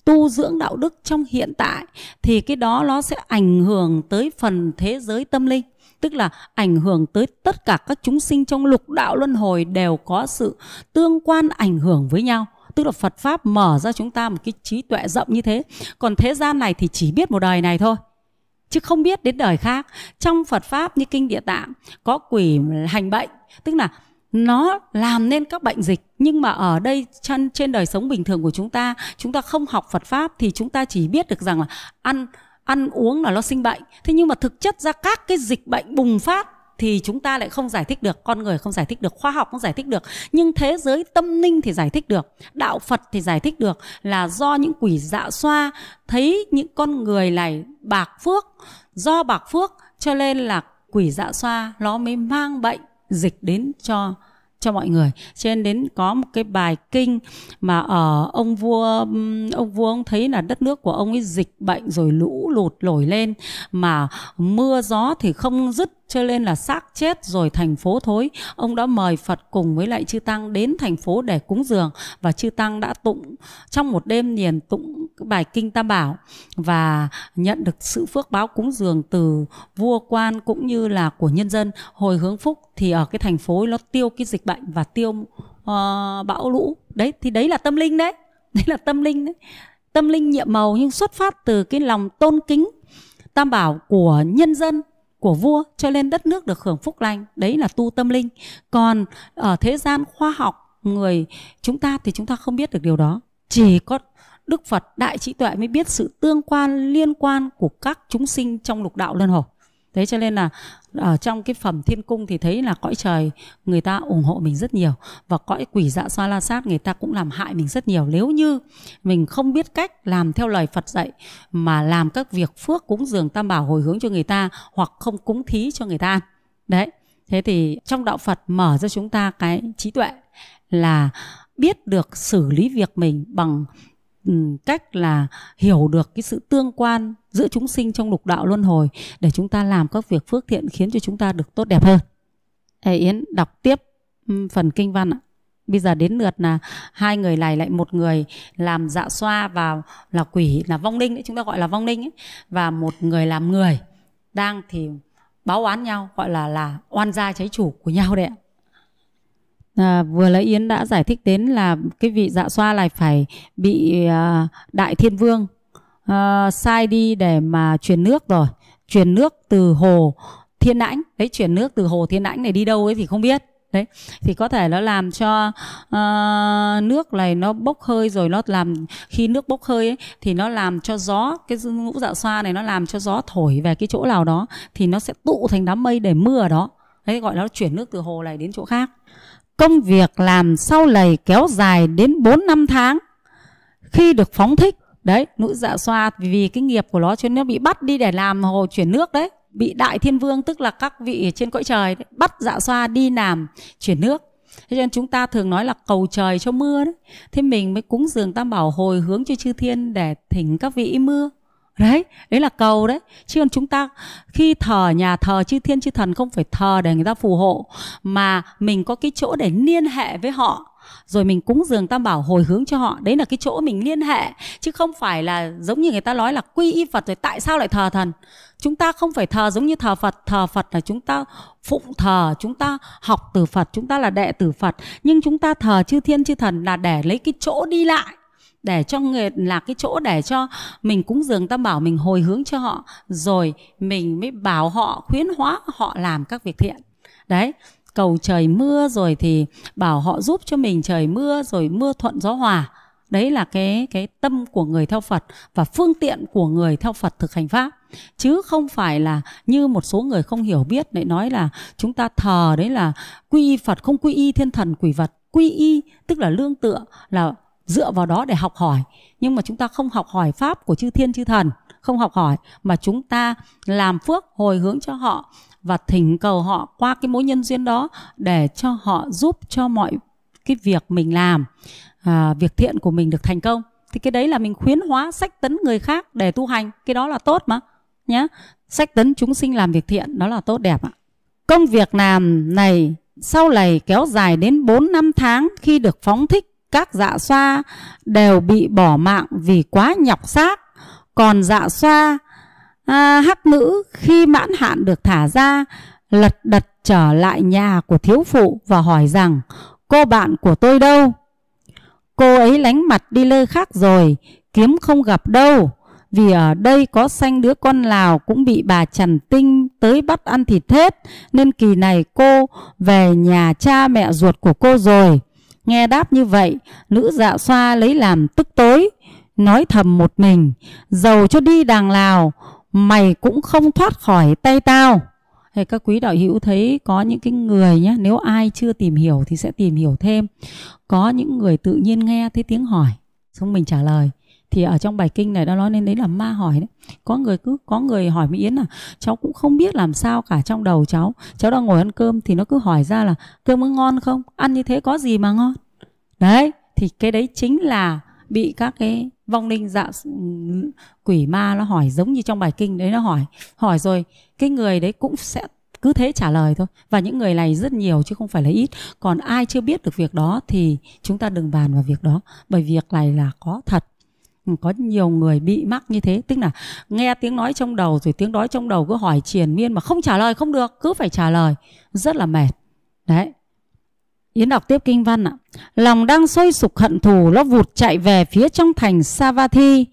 tu dưỡng đạo đức trong hiện tại, thì cái đó nó sẽ ảnh hưởng tới phần thế giới tâm linh. Tức là ảnh hưởng tới tất cả các chúng sinh trong lục đạo luân hồi đều có sự tương quan ảnh hưởng với nhau. Tức là Phật pháp mở ra chúng ta một cái trí tuệ rộng như thế. Còn thế gian này thì chỉ biết một đời này thôi, chứ không biết đến đời khác. Trong Phật pháp như kinh địa tạng có quỷ hành bệnh, tức là nó làm nên các bệnh dịch nhưng mà ở đây trên, trên đời sống bình thường của chúng ta chúng ta không học Phật pháp thì chúng ta chỉ biết được rằng là ăn ăn uống là nó sinh bệnh. Thế nhưng mà thực chất ra các cái dịch bệnh bùng phát thì chúng ta lại không giải thích được con người không giải thích được khoa học không giải thích được. Nhưng thế giới tâm linh thì giải thích được đạo phật thì giải thích được là do những quỷ dạ xoa thấy những con người này bạc phước do bạc phước cho nên là quỷ dạ xoa nó mới mang bệnh dịch đến cho cho mọi người. Cho nên đến có một cái bài kinh mà ở ông vua ông vua ông thấy là đất nước của ông ấy dịch bệnh rồi lũ lụt nổi lên, mà mưa gió thì không dứt cho nên là xác chết rồi thành phố thối. Ông đã mời phật cùng với lại chư tăng đến thành phố để cúng dường. Và chư tăng đã tụng trong một đêm liền tụng bài kinh tam bảo và nhận được sự phước báo cúng dường từ vua quan cũng như là của nhân dân. Hồi hướng phúc thì ở cái thành phố nó tiêu cái dịch bệnh và tiêu uh, bão lũ. Đấy thì đấy là tâm linh đấy. Đấy là tâm linh đấy. Tâm linh nhiệm màu nhưng xuất phát từ cái lòng tôn kính tam bảo của nhân dân của vua cho nên đất nước được hưởng phúc lành. Đấy là tu tâm linh. Còn ở thế gian khoa học, người chúng ta thì chúng ta không biết được điều đó. Chỉ có đức phật đại trí tuệ mới biết sự tương quan, liên quan của các chúng sinh trong lục đạo luân hồi thế cho nên là, ở trong cái phẩm thiên cung thì thấy là cõi trời người ta ủng hộ mình rất nhiều và cõi quỷ dạ xoa la sát người ta cũng làm hại mình rất nhiều. Nếu như mình không biết cách làm theo lời phật dạy mà làm các việc phước cúng dường tam bảo hồi hướng cho người ta hoặc không cúng thí cho người ta. Đấy, thế thì trong đạo phật mở ra chúng ta cái trí tuệ là biết được xử lý việc mình bằng Ừ, cách là hiểu được cái sự tương quan giữa chúng sinh trong lục đạo luân hồi để chúng ta làm các việc phước thiện khiến cho chúng ta được tốt đẹp hơn. Ê, Yến, đọc tiếp ừ, phần kinh văn ạ. Bây giờ đến lượt là hai người này lại một người làm dạ xoa và là quỷ, là vong linh đấy chúng ta gọi là vong linh ấy, và một người làm người đang thì báo oán nhau, gọi là là oan gia cháy chủ của nhau đấy ạ. À, vừa lấy Yến đã giải thích đến là cái vị dạ xoa này phải bị à, Đại Thiên Vương à, sai đi để mà truyền nước rồi. Truyền nước từ hồ Thiên lãnh Đấy chuyển nước từ hồ Thiên lãnh này đi đâu ấy thì không biết. Đấy thì có thể nó làm cho uh, nước này nó bốc hơi rồi nó làm khi nước bốc hơi ấy thì nó làm cho gió cái ngũ dạ xoa này nó làm cho gió thổi về cái chỗ nào đó thì nó sẽ tụ thành đám mây để mưa ở đó. Đấy gọi là chuyển nước từ hồ này đến chỗ khác. Công việc làm sau lầy kéo dài đến 4 năm tháng. Khi được phóng thích, đấy, nữ dạ xoa vì cái nghiệp của nó cho nên nó bị bắt đi để làm hồ chuyển nước đấy. Bị đại thiên vương tức là các vị trên cõi trời đấy, bắt dạ xoa đi làm chuyển nước. Thế nên chúng ta thường nói là cầu trời cho mưa đấy. Thế mình mới cúng dường tam bảo hồi hướng cho chư thiên để thỉnh các vị mưa đấy đấy là cầu đấy. Chứ còn chúng ta, khi thờ nhà thờ chư thiên chư thần không phải thờ để người ta phù hộ, mà mình có cái chỗ để liên hệ với họ. Rồi mình cúng dường tam bảo hồi hướng cho họ. Đấy là cái chỗ mình liên hệ. Chứ không phải là giống như người ta nói là quy y phật rồi tại sao lại thờ thần. Chúng ta không phải thờ giống như thờ phật. Thờ phật là chúng ta phụng thờ, chúng ta học từ phật, chúng ta là đệ tử phật. Nhưng chúng ta thờ chư thiên chư thần là để lấy cái chỗ đi lại để cho người là cái chỗ để cho mình cúng dường tam bảo mình hồi hướng cho họ, rồi mình mới bảo họ, khuyến hóa họ làm các việc thiện. Đấy, cầu trời mưa rồi thì bảo họ giúp cho mình trời mưa, rồi mưa thuận gió hòa. Đấy là cái cái tâm của người theo Phật và phương tiện của người theo Phật thực hành pháp. Chứ không phải là như một số người không hiểu biết lại nói là chúng ta thờ đấy là quy y Phật không quy y thiên thần quỷ vật. Quy y tức là lương tựa, là dựa vào đó để học hỏi. Nhưng mà chúng ta không học hỏi pháp của chư thiên chư thần không học hỏi mà chúng ta làm phước hồi hướng cho họ và thỉnh cầu họ qua cái mối nhân duyên đó để cho họ giúp cho mọi cái việc mình làm à, việc thiện của mình được thành công. Thì cái đấy là mình khuyến hóa sách tấn người khác để tu hành. Cái đó là tốt mà nhé sách tấn chúng sinh làm việc thiện đó là tốt đẹp ạ. Công việc làm này sau này kéo dài đến 4 năm tháng khi được phóng thích các dạ xoa đều bị bỏ mạng vì quá nhọc xác. Còn dạ xoa à, hắc nữ khi mãn hạn được thả ra lật đật trở lại nhà của thiếu phụ và hỏi rằng cô bạn của tôi đâu? Cô ấy lánh mặt đi nơi khác rồi kiếm không gặp đâu. Vì ở đây có xanh đứa con Lào cũng bị bà Trần Tinh tới bắt ăn thịt hết nên kỳ này cô về nhà cha mẹ ruột của cô rồi. Nghe đáp như vậy, nữ dạ xoa lấy làm tức tối, nói thầm một mình, giàu cho đi đàng Lào, mày cũng không thoát khỏi tay tao. Thì các quý đạo hữu thấy có những cái người nhé, nếu ai chưa tìm hiểu thì sẽ tìm hiểu thêm. Có những người tự nhiên nghe thấy tiếng hỏi, xong mình trả lời thì ở trong bài kinh này nó nói nên đấy là ma hỏi đấy. Có người cứ, có người hỏi mỹ yến là, cháu cũng không biết làm sao cả trong đầu cháu. Cháu đang ngồi ăn cơm thì nó cứ hỏi ra là, cơm có ngon không? Ăn như thế có gì mà ngon? Đấy, thì cái đấy chính là bị các cái vong linh dạ ừ, quỷ ma nó hỏi giống như trong bài kinh đấy nó hỏi. Hỏi rồi cái người đấy cũng sẽ cứ thế trả lời thôi. Và những người này rất nhiều chứ không phải là ít. Còn ai chưa biết được việc đó thì chúng ta đừng bàn vào việc đó. Bởi việc này là có thật có nhiều người bị mắc như thế. Tức là nghe tiếng nói trong đầu, rồi tiếng nói trong đầu cứ hỏi triền miên mà không trả lời, không được, cứ phải trả lời. Rất là mệt. Đấy. Yến đọc tiếp kinh văn ạ. Lòng đang sôi sục hận thù nó vụt chạy về phía trong thành Savathi.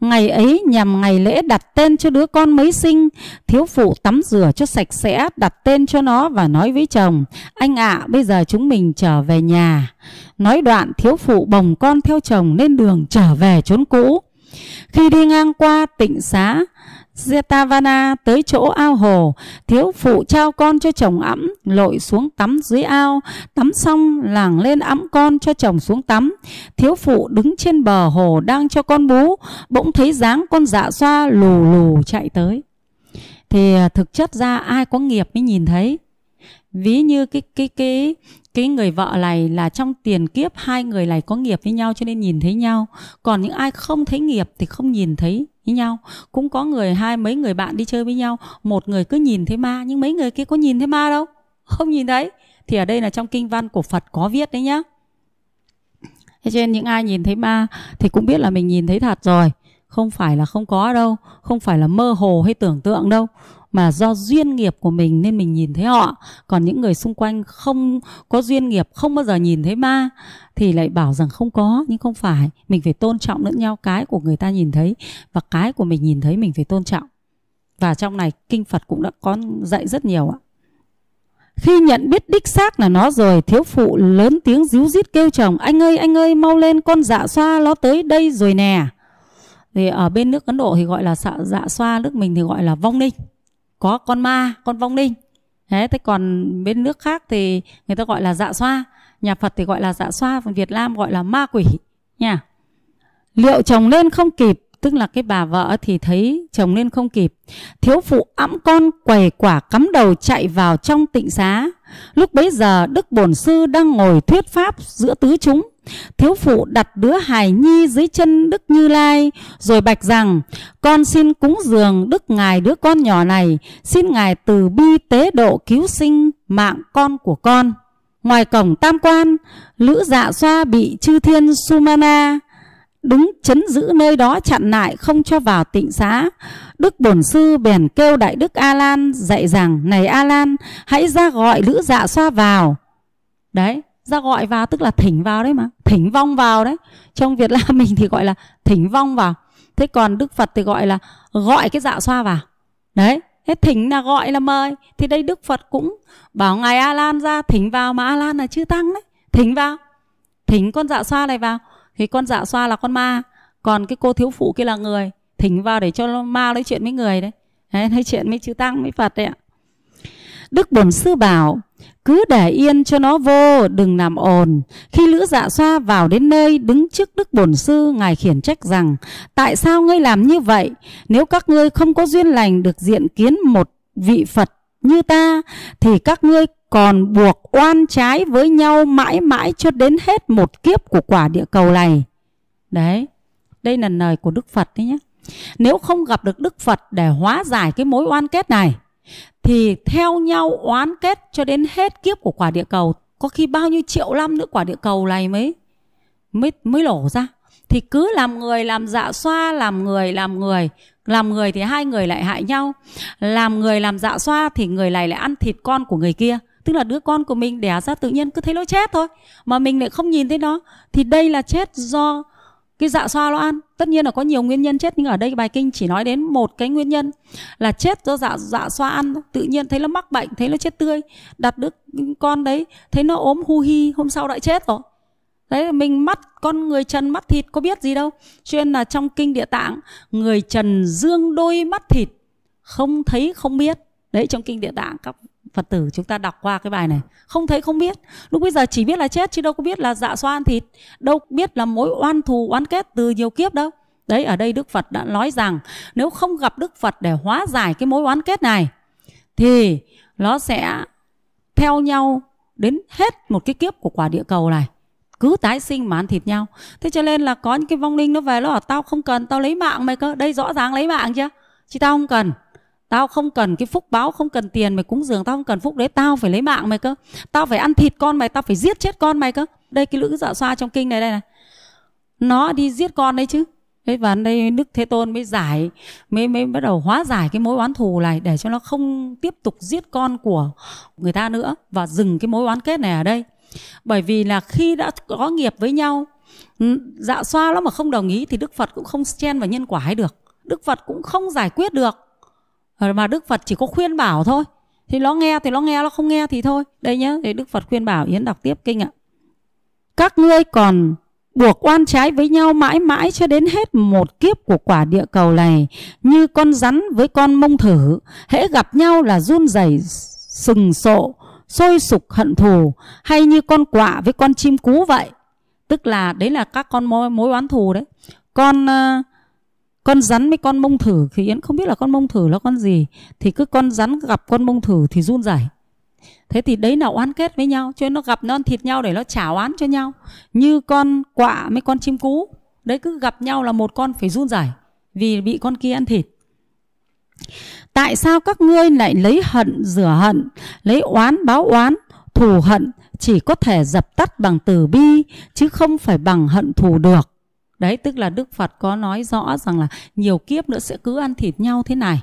Ngày ấy nhằm ngày lễ đặt tên cho đứa con mới sinh. Thiếu phụ tắm rửa cho sạch sẽ, đặt tên cho nó và nói với chồng. Anh ạ, bây giờ chúng mình trở về nhà. Nói đoạn, thiếu phụ bồng con theo chồng lên đường trở về chốn cũ. Khi đi ngang qua tịnh xá Jetavana tới chỗ ao hồ, thiếu phụ trao con cho chồng ẵm, lội xuống tắm dưới ao, tắm xong làng lên ẵm con cho chồng xuống tắm. Thiếu phụ đứng trên bờ hồ đang cho con bú, bỗng thấy dáng con dạ xoa lù lù chạy tới. Thì à, thực chất ra ai có nghiệp mới nhìn thấy. Ví như cái cái cái cái người vợ này là trong tiền kiếp hai người này có nghiệp với nhau cho nên nhìn thấy nhau còn những ai không thấy nghiệp thì không nhìn thấy với nhau. Cũng có người, hai mấy người bạn đi chơi với nhau, một người cứ nhìn thấy ma, nhưng mấy người kia có nhìn thấy ma đâu? Không nhìn thấy. Thì ở đây là trong kinh văn của Phật có viết đấy nhá. Thế cho nên những ai nhìn thấy ma thì cũng biết là mình nhìn thấy thật rồi. Không phải là không có đâu, không phải là mơ hồ hay tưởng tượng đâu mà do duyên nghiệp của mình nên mình nhìn thấy họ. Còn những người xung quanh không có duyên nghiệp không bao giờ nhìn thấy ma thì lại bảo rằng không có nhưng không phải. Mình phải tôn trọng lẫn nhau cái của người ta nhìn thấy và cái của mình nhìn thấy mình phải tôn trọng. Và trong này kinh Phật cũng đã có dạy rất nhiều ạ. Khi nhận biết đích xác là nó rồi Thiếu phụ lớn tiếng díu dít kêu chồng Anh ơi anh ơi mau lên con dạ xoa nó tới đây rồi nè. Thì ở bên nước Ấn Độ thì gọi là dạ, dạ xoa Nước mình thì gọi là vong ninh có con ma, con vong linh. Thế thế còn bên nước khác thì người ta gọi là dạ xoa. Nhà phật thì gọi là dạ xoa, còn việt nam gọi là ma quỷ, nha. Liệu chồng lên không kịp? Tức là cái bà vợ thì thấy chồng lên không kịp. Thiếu phụ ẵm con quầy quả cắm đầu chạy vào trong tịnh xá lúc bấy giờ, đức bổn sư đang ngồi thuyết pháp giữa tứ chúng. Thiếu phụ đặt đứa hài nhi dưới chân đức như lai, rồi bạch rằng, con xin cúng dường đức ngài đứa con nhỏ này. Xin ngài từ bi tế độ cứu sinh mạng con của con. Ngoài cổng tam quan, lữ dạ xoa bị chư thiên sumana đứng chấn giữ nơi đó chặn lại không cho vào tịnh xá đức bổn sư bèn kêu đại đức a lan dạy rằng, này a lan hãy ra gọi lữ dạ xoa vào. Đấy, ra gọi vào tức là thỉnh vào đấy mà, thỉnh vong vào đấy. Trong việt nam mình thì gọi là thỉnh vong vào. Thế còn đức phật thì gọi là gọi cái dạ xoa vào. Đấy, thế thỉnh là gọi là mời. Thì đây đức phật cũng bảo ngài a lan ra, thỉnh vào mà a lan là chư tăng đấy. Thỉnh vào, thỉnh con dạ xoa này vào. Thì con dạ xoa là con ma, còn cái cô thiếu phụ kia là người thỉnh vào để cho ma nói chuyện với người đấy, đấy nói chuyện với chư tăng với phật đấy ạ. Đức bổn sư bảo cứ để yên cho nó vô đừng làm ồn. Khi lữ dạ xoa vào đến nơi đứng trước đức bổn sư ngài khiển trách rằng tại sao ngươi làm như vậy? Nếu các ngươi không có duyên lành được diện kiến một vị phật như ta thì các ngươi còn buộc oan trái với nhau mãi mãi cho đến hết một kiếp của quả địa cầu này. Đấy đây là lời của đức phật đấy nhé nếu không gặp được Đức Phật để hóa giải cái mối oan kết này, thì theo nhau oán kết cho đến hết kiếp của quả địa cầu, có khi bao nhiêu triệu năm nữa quả địa cầu này mới mới mới lổ ra. Thì cứ làm người, làm dạ xoa, làm người làm người làm người thì hai người lại hại nhau, làm người, làm dạ xoa thì người này lại ăn thịt con của người kia. Tức là đứa con của mình đẻ ra tự nhiên cứ thấy nó chết thôi, mà mình lại không nhìn thấy nó. Thì đây là chết do cái dạ xoa lo ăn. Tất nhiên là có nhiều nguyên nhân chết, nhưng ở đây bài kinh chỉ nói đến một cái nguyên nhân là chết do dạ dạ xoa ăn tự nhiên thấy nó mắc bệnh, thấy nó chết tươi. Đặt đứa con đấy, thấy nó ốm hu hi, hôm sau lại chết rồi. Đấy, mình mắt, con người trần mắt thịt có biết gì đâu. Cho nên là trong kinh địa tạng, người trần dương đôi mắt thịt không thấy, không biết. Đấy, trong kinh địa tạng, các phật tử chúng ta đọc qua cái bài này, không thấy không biết. Lúc bây giờ chỉ biết là chết chứ đâu có biết là dạ xoa ăn thịt, đâu biết là mối oan thù oan kết từ nhiều kiếp đâu. Đấy, ở đây đức phật đã nói rằng, nếu không gặp đức phật để hóa giải cái mối oán kết này, thì nó sẽ theo nhau đến hết một cái kiếp của quả địa cầu này. Cứ tái sinh mà ăn thịt nhau. Thế cho nên là có những cái vong linh nó về, nó bảo, tao không cần, tao lấy mạng mày cơ. Đây rõ ràng lấy mạng chưa? Chứ tao không cần. Tao không cần cái phúc báo, không cần tiền mày cúng dường, tao không cần phúc đấy, tao phải lấy mạng mày cơ. Tao phải ăn thịt con mày, tao phải giết chết con mày cơ. Đây cái lữ dạ xoa trong kinh này đây này. Nó đi giết con đấy chứ. Thế và đây Đức Thế Tôn mới giải, mới mới bắt đầu hóa giải cái mối oán thù này để cho nó không tiếp tục giết con của người ta nữa và dừng cái mối oán kết này ở đây. Bởi vì là khi đã có nghiệp với nhau, dạ xoa nó mà không đồng ý thì Đức Phật cũng không chen vào nhân quả hay được. Đức Phật cũng không giải quyết được Ờ, mà Đức Phật chỉ có khuyên bảo thôi. Thì nó nghe thì nó nghe nó không nghe thì thôi. Đây nhá để Đức Phật khuyên bảo Yến đọc tiếp kinh ạ. Các ngươi còn buộc oan trái với nhau mãi mãi cho đến hết một kiếp của quả địa cầu này như con rắn với con mông thử. Hễ gặp nhau là run rẩy sừng sộ sôi sục hận thù hay như con quạ với con chim cú vậy? Tức là đấy là các con mối, mối oán thù đấy. Con uh, con rắn với con mông thử, thì yến không biết là con mông thử là con gì, thì cứ con rắn gặp con mông thử thì run rẩy. Thế thì đấy là oán kết với nhau, cho nên nó gặp nó ăn thịt nhau để nó trả oán cho nhau. Như con quạ với con chim cú, đấy cứ gặp nhau là một con phải run rẩy vì bị con kia ăn thịt. Tại sao các ngươi lại lấy hận, rửa hận, lấy oán, báo oán, thù hận, chỉ có thể dập tắt bằng từ bi, chứ không phải bằng hận thù được? Đấy tức là Đức Phật có nói rõ rằng là nhiều kiếp nữa sẽ cứ ăn thịt nhau thế này.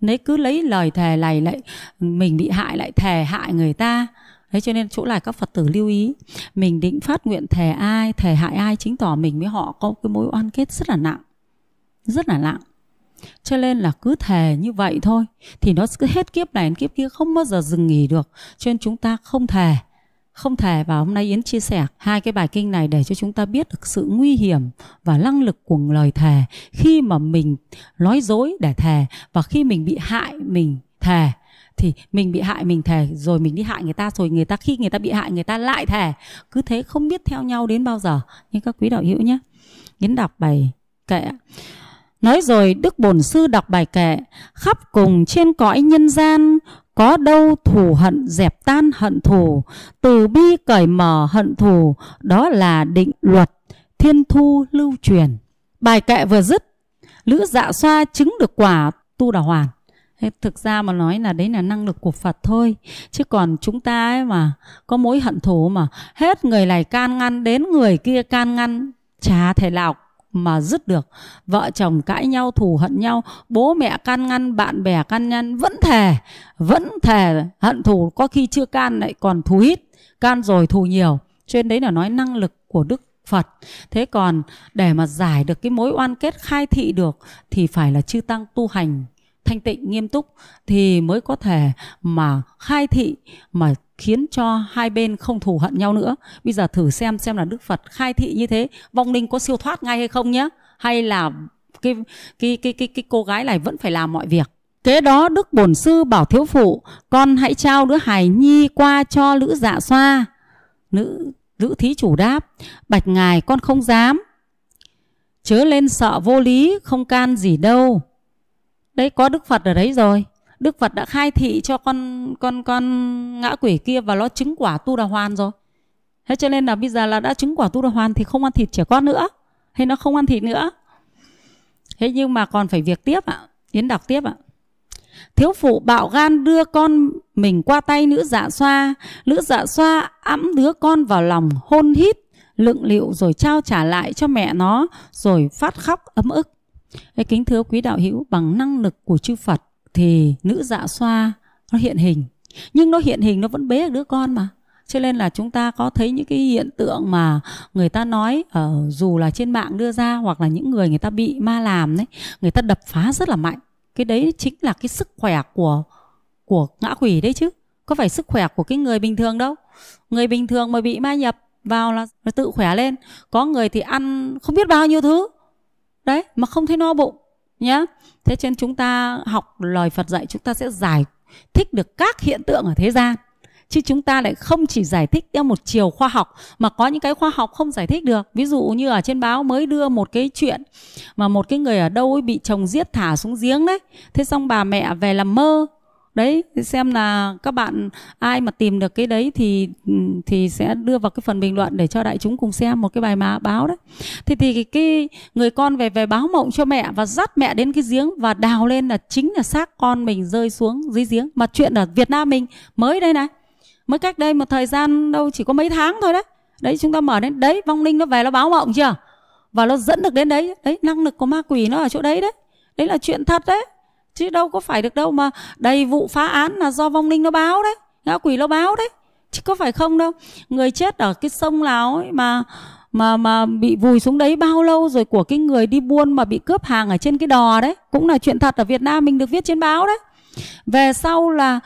Nếu cứ lấy lời thề này lại mình bị hại lại thề hại người ta. Đấy cho nên chỗ này các Phật tử lưu ý. Mình định phát nguyện thề ai, thề hại ai chứng tỏ mình với họ có cái mối oan kết rất là nặng. Rất là nặng. Cho nên là cứ thề như vậy thôi. Thì nó cứ hết kiếp này đến kiếp kia Không bao giờ dừng nghỉ được. Cho nên chúng ta không thề không thể, và hôm nay Yến chia sẻ hai cái bài kinh này để cho chúng ta biết được sự nguy hiểm và năng lực của lời thề khi mà mình nói dối để thề và khi mình bị hại mình thề. Thì mình bị hại mình thề, rồi mình đi hại người ta, rồi người ta khi người ta bị hại người ta lại thề. Cứ thế không biết theo nhau đến bao giờ. Nhưng các quý đạo hữu nhé. Yến đọc bài kệ. Nói rồi Đức Bổn Sư đọc bài kệ. Khắp cùng trên cõi nhân gian có đâu thù hận dẹp tan hận thù, từ bi cởi mở hận thù, đó là định luật, thiên thu lưu truyền. Bài kệ vừa dứt, Lữ dạ xoa chứng được quả tu đà hoàn. Thế thực ra mà nói là đấy là năng lực của Phật thôi Chứ còn chúng ta ấy mà có mối hận thù mà Hết người này can ngăn đến người kia can ngăn Chả thể nào mà dứt được. Vợ chồng cãi nhau, thù hận nhau, bố mẹ can ngăn, bạn bè can ngăn, vẫn thề vẫn thề hận thù. Có khi chưa can lại còn thù ít can rồi thù nhiều. Trên đấy là nói năng lực của đức Phật. Thế còn để mà giải được cái mối oan kết khai thị được thì phải là chư tăng tu hành thanh tịnh nghiêm túc thì mới có thể mà khai thị mà khiến cho hai bên không thù hận nhau nữa. Bây giờ thử xem xem là Đức Phật khai thị như thế, vong linh có siêu thoát ngay hay không nhé? Hay là cái cái cái cái cái cô gái này vẫn phải làm mọi việc. Kế đó Đức Bổn Sư bảo thiếu phụ, con hãy trao đứa hài nhi qua cho Lữ Dạ Xoa. Nữ nữ thí chủ đáp, bạch ngài con không dám. Chớ lên sợ vô lý, không can gì đâu. Đấy, có Đức Phật ở đấy rồi. Đức Phật đã khai thị cho con con con ngã quỷ kia và nó chứng quả tu đà hoàn rồi. Thế cho nên là bây giờ là đã chứng quả tu đà hoàn thì không ăn thịt trẻ con nữa. Hay nó không ăn thịt nữa. thế nhưng mà còn phải việc tiếp ạ yến đọc tiếp ạ thiếu phụ bạo gan đưa con mình qua tay nữ dạ xoa nữ dạ xoa ẵm đứa con vào lòng hôn hít, lựng lịu rồi trao trả lại cho mẹ nó, rồi phát khóc ấm ức Ê, kính thưa quý đạo hữu bằng năng lực của chư phật thì nữ dạ xoa nó hiện hình. Nhưng nó hiện hình nó vẫn bế đứa con mà. Cho nên là chúng ta có thấy những cái hiện tượng mà người ta nói ở dù là trên mạng đưa ra hoặc là những người người ta bị ma làm đấy người ta đập phá rất là mạnh. Cái đấy chính là cái sức khỏe của của ngã quỷ đấy chứ. Có phải sức khỏe của cái người bình thường đâu. Người bình thường mà bị ma nhập vào là tự khỏe lên. Có người thì ăn không biết bao nhiêu thứ đấy, mà không thấy no bụng, nhá. Thế trên chúng ta học lời phật dạy, chúng ta sẽ giải thích được các hiện tượng ở thế gian. Chứ chúng ta lại không chỉ giải thích theo một chiều khoa học, mà có những cái khoa học không giải thích được. Ví dụ như ở trên báo mới đưa một cái chuyện mà một cái người ở đâu ấy bị chồng giết thả xuống giếng đấy. Thế xong bà mẹ về làm mơ đấy, xem là các bạn ai mà tìm được cái đấy thì ừ, thì sẽ đưa vào cái phần bình luận để cho đại chúng cùng xem một cái bài mà báo đấy. Thì thì cái người con về về báo mộng cho mẹ và dắt mẹ đến cái giếng và đào lên là chính là xác con mình rơi xuống dưới giếng. Mà chuyện ở Việt Nam mình mới đây này, mới cách đây một thời gian đâu chỉ có mấy tháng thôi đấy. Đấy, chúng ta mở đến đấy, vong linh nó về nó báo mộng chưa? Và nó dẫn được đến đấy. Đấy, năng lực của ma quỷ nó ở chỗ đấy đấy. Đấy là chuyện thật đấy chứ đâu có phải được đâu mà đầy vụ phá án là do vong linh nó báo đấy, ngã quỷ nó báo đấy. Chứ có phải không đâu. Người chết ở cái sông nào ấy mà mà mà bị vùi xuống đấy bao lâu rồi của cái người đi buôn mà bị cướp hàng ở trên cái đò đấy. Cũng là chuyện thật ở Việt Nam mình được viết trên báo đấy. Về sau là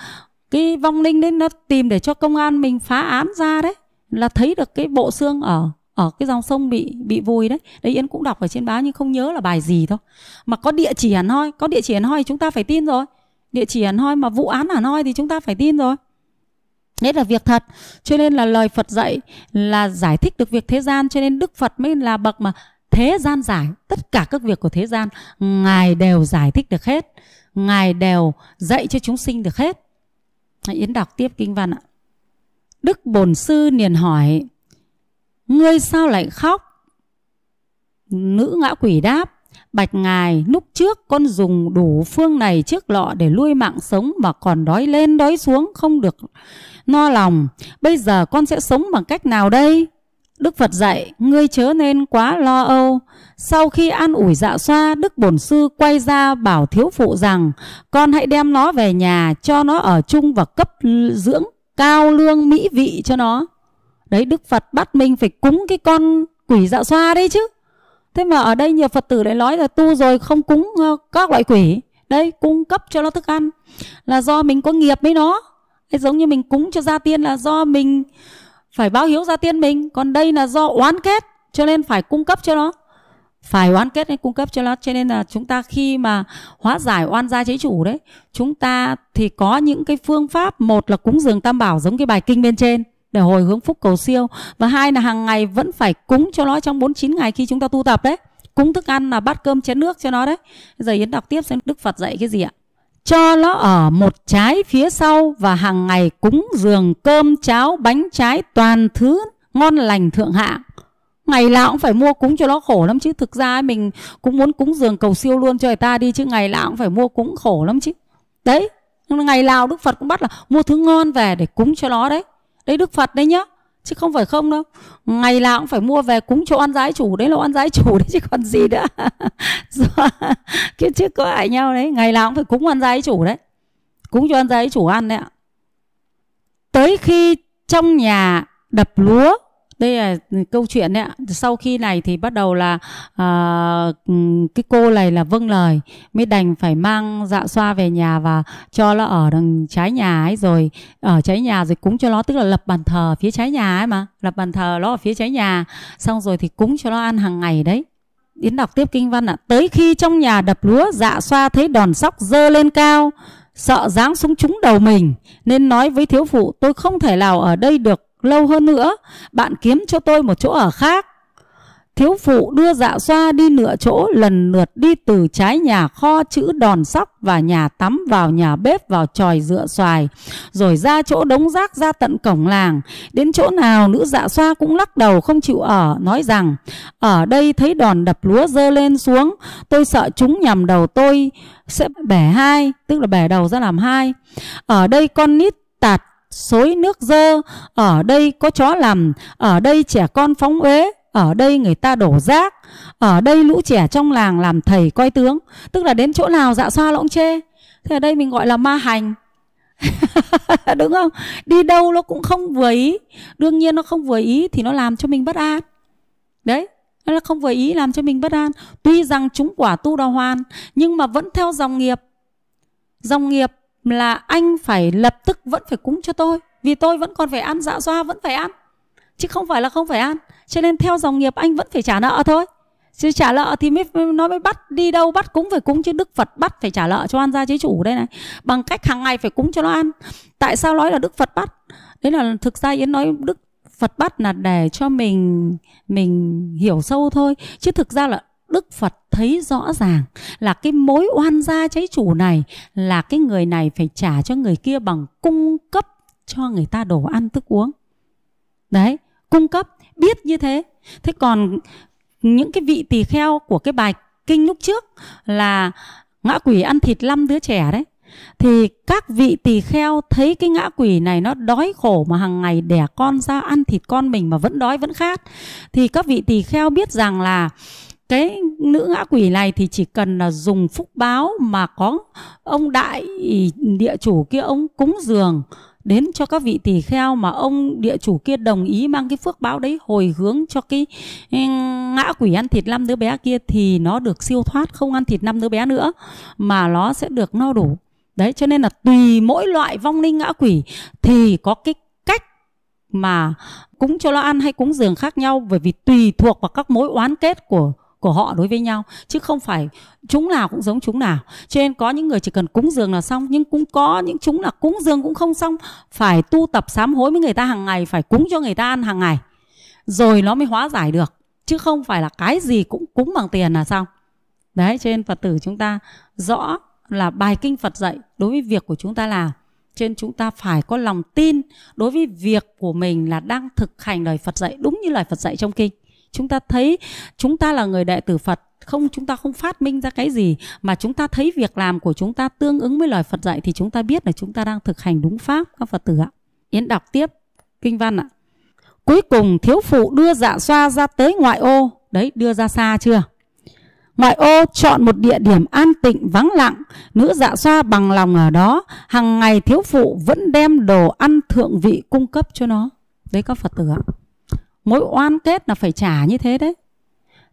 cái vong linh đấy nó tìm để cho công an mình phá án ra đấy, là thấy được cái bộ xương ở ở cái dòng sông bị bị vùi đấy. Đấy, yến cũng đọc ở trên báo nhưng không nhớ là bài gì thôi. Mà có địa chỉ hẳn hoi, có địa chỉ hẳn hoi chúng ta phải tin rồi. Địa chỉ hẳn hoi mà vụ án hẳn hoi thì chúng ta phải tin rồi. Đấy là việc thật. Cho nên là lời Phật dạy là giải thích được việc thế gian, Cho nên Đức Phật mới là bậc mà thế gian giải Tất cả các việc của thế gian. Ngài đều giải thích được hết. Ngài đều dạy cho chúng sinh được hết. Yến đọc tiếp kinh văn ạ. Đức Bổn Sư liền hỏi Ngươi sao lại khóc? Nữ ngã quỷ đáp Bạch ngài lúc trước con dùng đủ phương này trước lọ để nuôi mạng sống mà còn đói lên đói xuống không được no lòng. Bây giờ con sẽ sống bằng cách nào đây? Đức Phật dạy, ngươi chớ nên quá lo âu. Sau khi an ủi dạ xoa, Đức Bổn Sư quay ra bảo thiếu phụ rằng con hãy đem nó về nhà cho nó ở chung và cấp dưỡng cao lương mỹ vị cho nó. Đấy Đức Phật bắt mình phải cúng cái con quỷ dạ xoa đấy chứ. Thế mà ở đây nhiều Phật tử lại nói là tu rồi không cúng ờ, các loại quỷ. đấy cung cấp cho nó thức ăn là do mình có nghiệp với nó. đấy, giống như mình cúng cho gia tiên là do mình phải báo hiếu gia tiên mình. Còn đây là do oán kết cho nên phải cung cấp cho nó. Phải oán kết nên cung cấp cho nó Cho nên là chúng ta khi mà hóa giải oan gia chế chủ đấy Chúng ta thì có những cái phương pháp Một là cúng dường tam bảo giống cái bài kinh bên trên để hồi hướng phúc cầu siêu. Và hai là hàng ngày vẫn phải cúng cho nó trong 49 ngày khi chúng ta tu tập đấy. Cúng thức ăn là bát cơm chén nước cho nó đấy. Giờ yến đọc tiếp xem đức phật dạy cái gì ạ? Cho nó ở một trái phía sau và hàng ngày cúng dường cơm, cháo, bánh trái toàn thứ ngon lành thượng hạng ngày nào cũng phải mua cúng cho nó khổ lắm chứ. Thực ra mình cũng muốn cúng dường cầu siêu luôn cho người ta đi chứ ngày nào cũng phải mua cúng khổ lắm chứ. Đấy, ngày nào đức phật cũng bắt là mua thứ ngon về để cúng cho nó đấy đấy, đức phật đấy nhá. Chứ không phải không đâu. Ngày nào cũng phải mua về cúng cho oan giái chủ. Đấy là oan giái chủ đấy, chứ còn gì nữa. Cái trước có hại nhau đấy. Ngày nào cũng phải cúng oan giái chủ đấy. Cúng cho oan giái chủ ăn đấy ạ. Tới khi trong nhà đập lúa đây là câu chuyện đấy ạ. Sau khi này thì bắt đầu là à, ừ, cái cô này là vâng lời mới đành phải mang dạ xoa về nhà và cho nó ở đằng trái nhà ấy rồi ở trái nhà rồi cúng cho nó tức là lập bàn thờ phía trái nhà ấy mà lập bàn thờ nó ở phía trái nhà. Xong rồi thì cúng cho nó ăn hàng ngày đấy. Yến đọc tiếp kinh văn ạ. À. Tới khi trong nhà đập lúa Dạ xoa thấy đòn sóc dơ lên cao Sợ giáng xuống trúng đầu mình Nên nói với thiếu phụ Tôi không thể nào ở đây được lâu hơn nữa bạn kiếm cho tôi một chỗ ở khác Thiếu phụ đưa dạ xoa đi nửa chỗ, lần lượt đi từ trái nhà kho chữ đòn sóc và nhà tắm vào nhà bếp vào tròi dựa xoài. Rồi ra chỗ đống rác ra tận cổng làng. Đến chỗ nào nữ dạ xoa cũng lắc đầu không chịu ở. Nói rằng, ở đây thấy đòn đập lúa dơ lên xuống. Tôi sợ chúng nhằm đầu tôi sẽ bẻ hai. Tức là bẻ đầu ra làm hai. Ở đây con nít tạt xối nước dơ. Ở đây có chó làm. Ở đây trẻ con phóng uế, ở đây người ta đổ rác, ở đây lũ trẻ trong làng làm thầy coi tướng. Tức là đến chỗ nào dạ xoa lỗng chê. Thế ở đây mình gọi là ma hành. Đúng không? Đi đâu nó cũng không vừa ý. Đương nhiên nó không vừa ý thì nó làm cho mình bất an. Đấy, nó là không vừa ý làm cho mình bất an. Tuy rằng chúng quả tu đào hoàn, nhưng mà vẫn theo dòng nghiệp. Dòng nghiệp là anh phải lập tức vẫn phải cúng cho tôi, vì tôi vẫn còn phải ăn dạ xoa vẫn phải ăn. Chứ không phải là không phải ăn. Cho nên theo dòng nghiệp anh vẫn phải trả nợ thôi. Chứ trả nợ thì mới nó mới bắt đi đâu, bắt cúng phải cúng, chứ đức phật bắt phải trả nợ cho ăn gia chế chủ đây này. Bằng cách hàng ngày phải cúng cho nó ăn. Tại sao nói là đức phật bắt? Đấy là thực ra yến nói đức phật bắt là để cho mình mình hiểu sâu thôi. Chứ thực ra là Đức Phật thấy rõ ràng là cái mối oan gia cháy chủ này là cái người này phải trả cho người kia bằng cung cấp cho người ta đồ ăn thức uống. Đấy, cung cấp biết như thế thế còn những cái vị tỳ kheo của cái bài kinh lúc trước là ngã quỷ ăn thịt năm đứa trẻ đấy thì các vị tỳ kheo thấy cái ngã quỷ này nó đói khổ mà hàng ngày đẻ con ra ăn thịt con mình mà vẫn đói vẫn khát thì các vị tỳ kheo biết rằng là cái nữ ngã quỷ này thì chỉ cần là dùng phúc báo mà có ông đại địa chủ kia, ông cúng dường đến cho các vị tỳ kheo mà ông địa chủ kia đồng ý mang cái phước báo đấy hồi hướng cho cái ừ, ngã quỷ ăn thịt năm đứa bé kia thì nó được siêu thoát, không ăn thịt năm đứa bé nữa mà nó sẽ được no đủ. Đấy, cho nên là tùy mỗi loại vong linh ngã quỷ thì có cái cách mà cúng cho nó ăn hay cúng dường khác nhau, bởi vì tùy thuộc vào các mối oán kết của của họ đối với nhau, chứ không phải chúng nào cũng giống chúng nào. Cho nên có những người chỉ cần cúng dường là xong, nhưng cũng có những chúng là cúng dường cũng không xong, phải tu tập sám hối với người ta hàng ngày, phải cúng cho người ta ăn hàng ngày, rồi nó mới hóa giải được. Chứ không phải là cái gì cũng cúng bằng tiền là xong. Đấy, cho nên phật tử chúng ta rõ là bài kinh phật dạy đối với việc của chúng ta làm trên chúng ta phải có lòng tin đối với việc của mình là đang thực hành lời Phật dạy, đúng như lời Phật dạy trong kinh chúng ta thấy chúng ta là người đệ tử Phật không chúng ta không phát minh ra cái gì mà chúng ta thấy việc làm của chúng ta tương ứng với lời Phật dạy thì chúng ta biết là chúng ta đang thực hành đúng pháp các Phật tử ạ. Yến đọc tiếp kinh văn ạ. Cuối cùng thiếu phụ đưa dạ xoa ra tới ngoại ô, đấy đưa ra xa chưa? Ngoại ô chọn một địa điểm an tịnh vắng lặng, nữ dạ xoa bằng lòng ở đó, hàng ngày thiếu phụ vẫn đem đồ ăn thượng vị cung cấp cho nó. Đấy các Phật tử ạ mối oán kết là phải trả như thế đấy.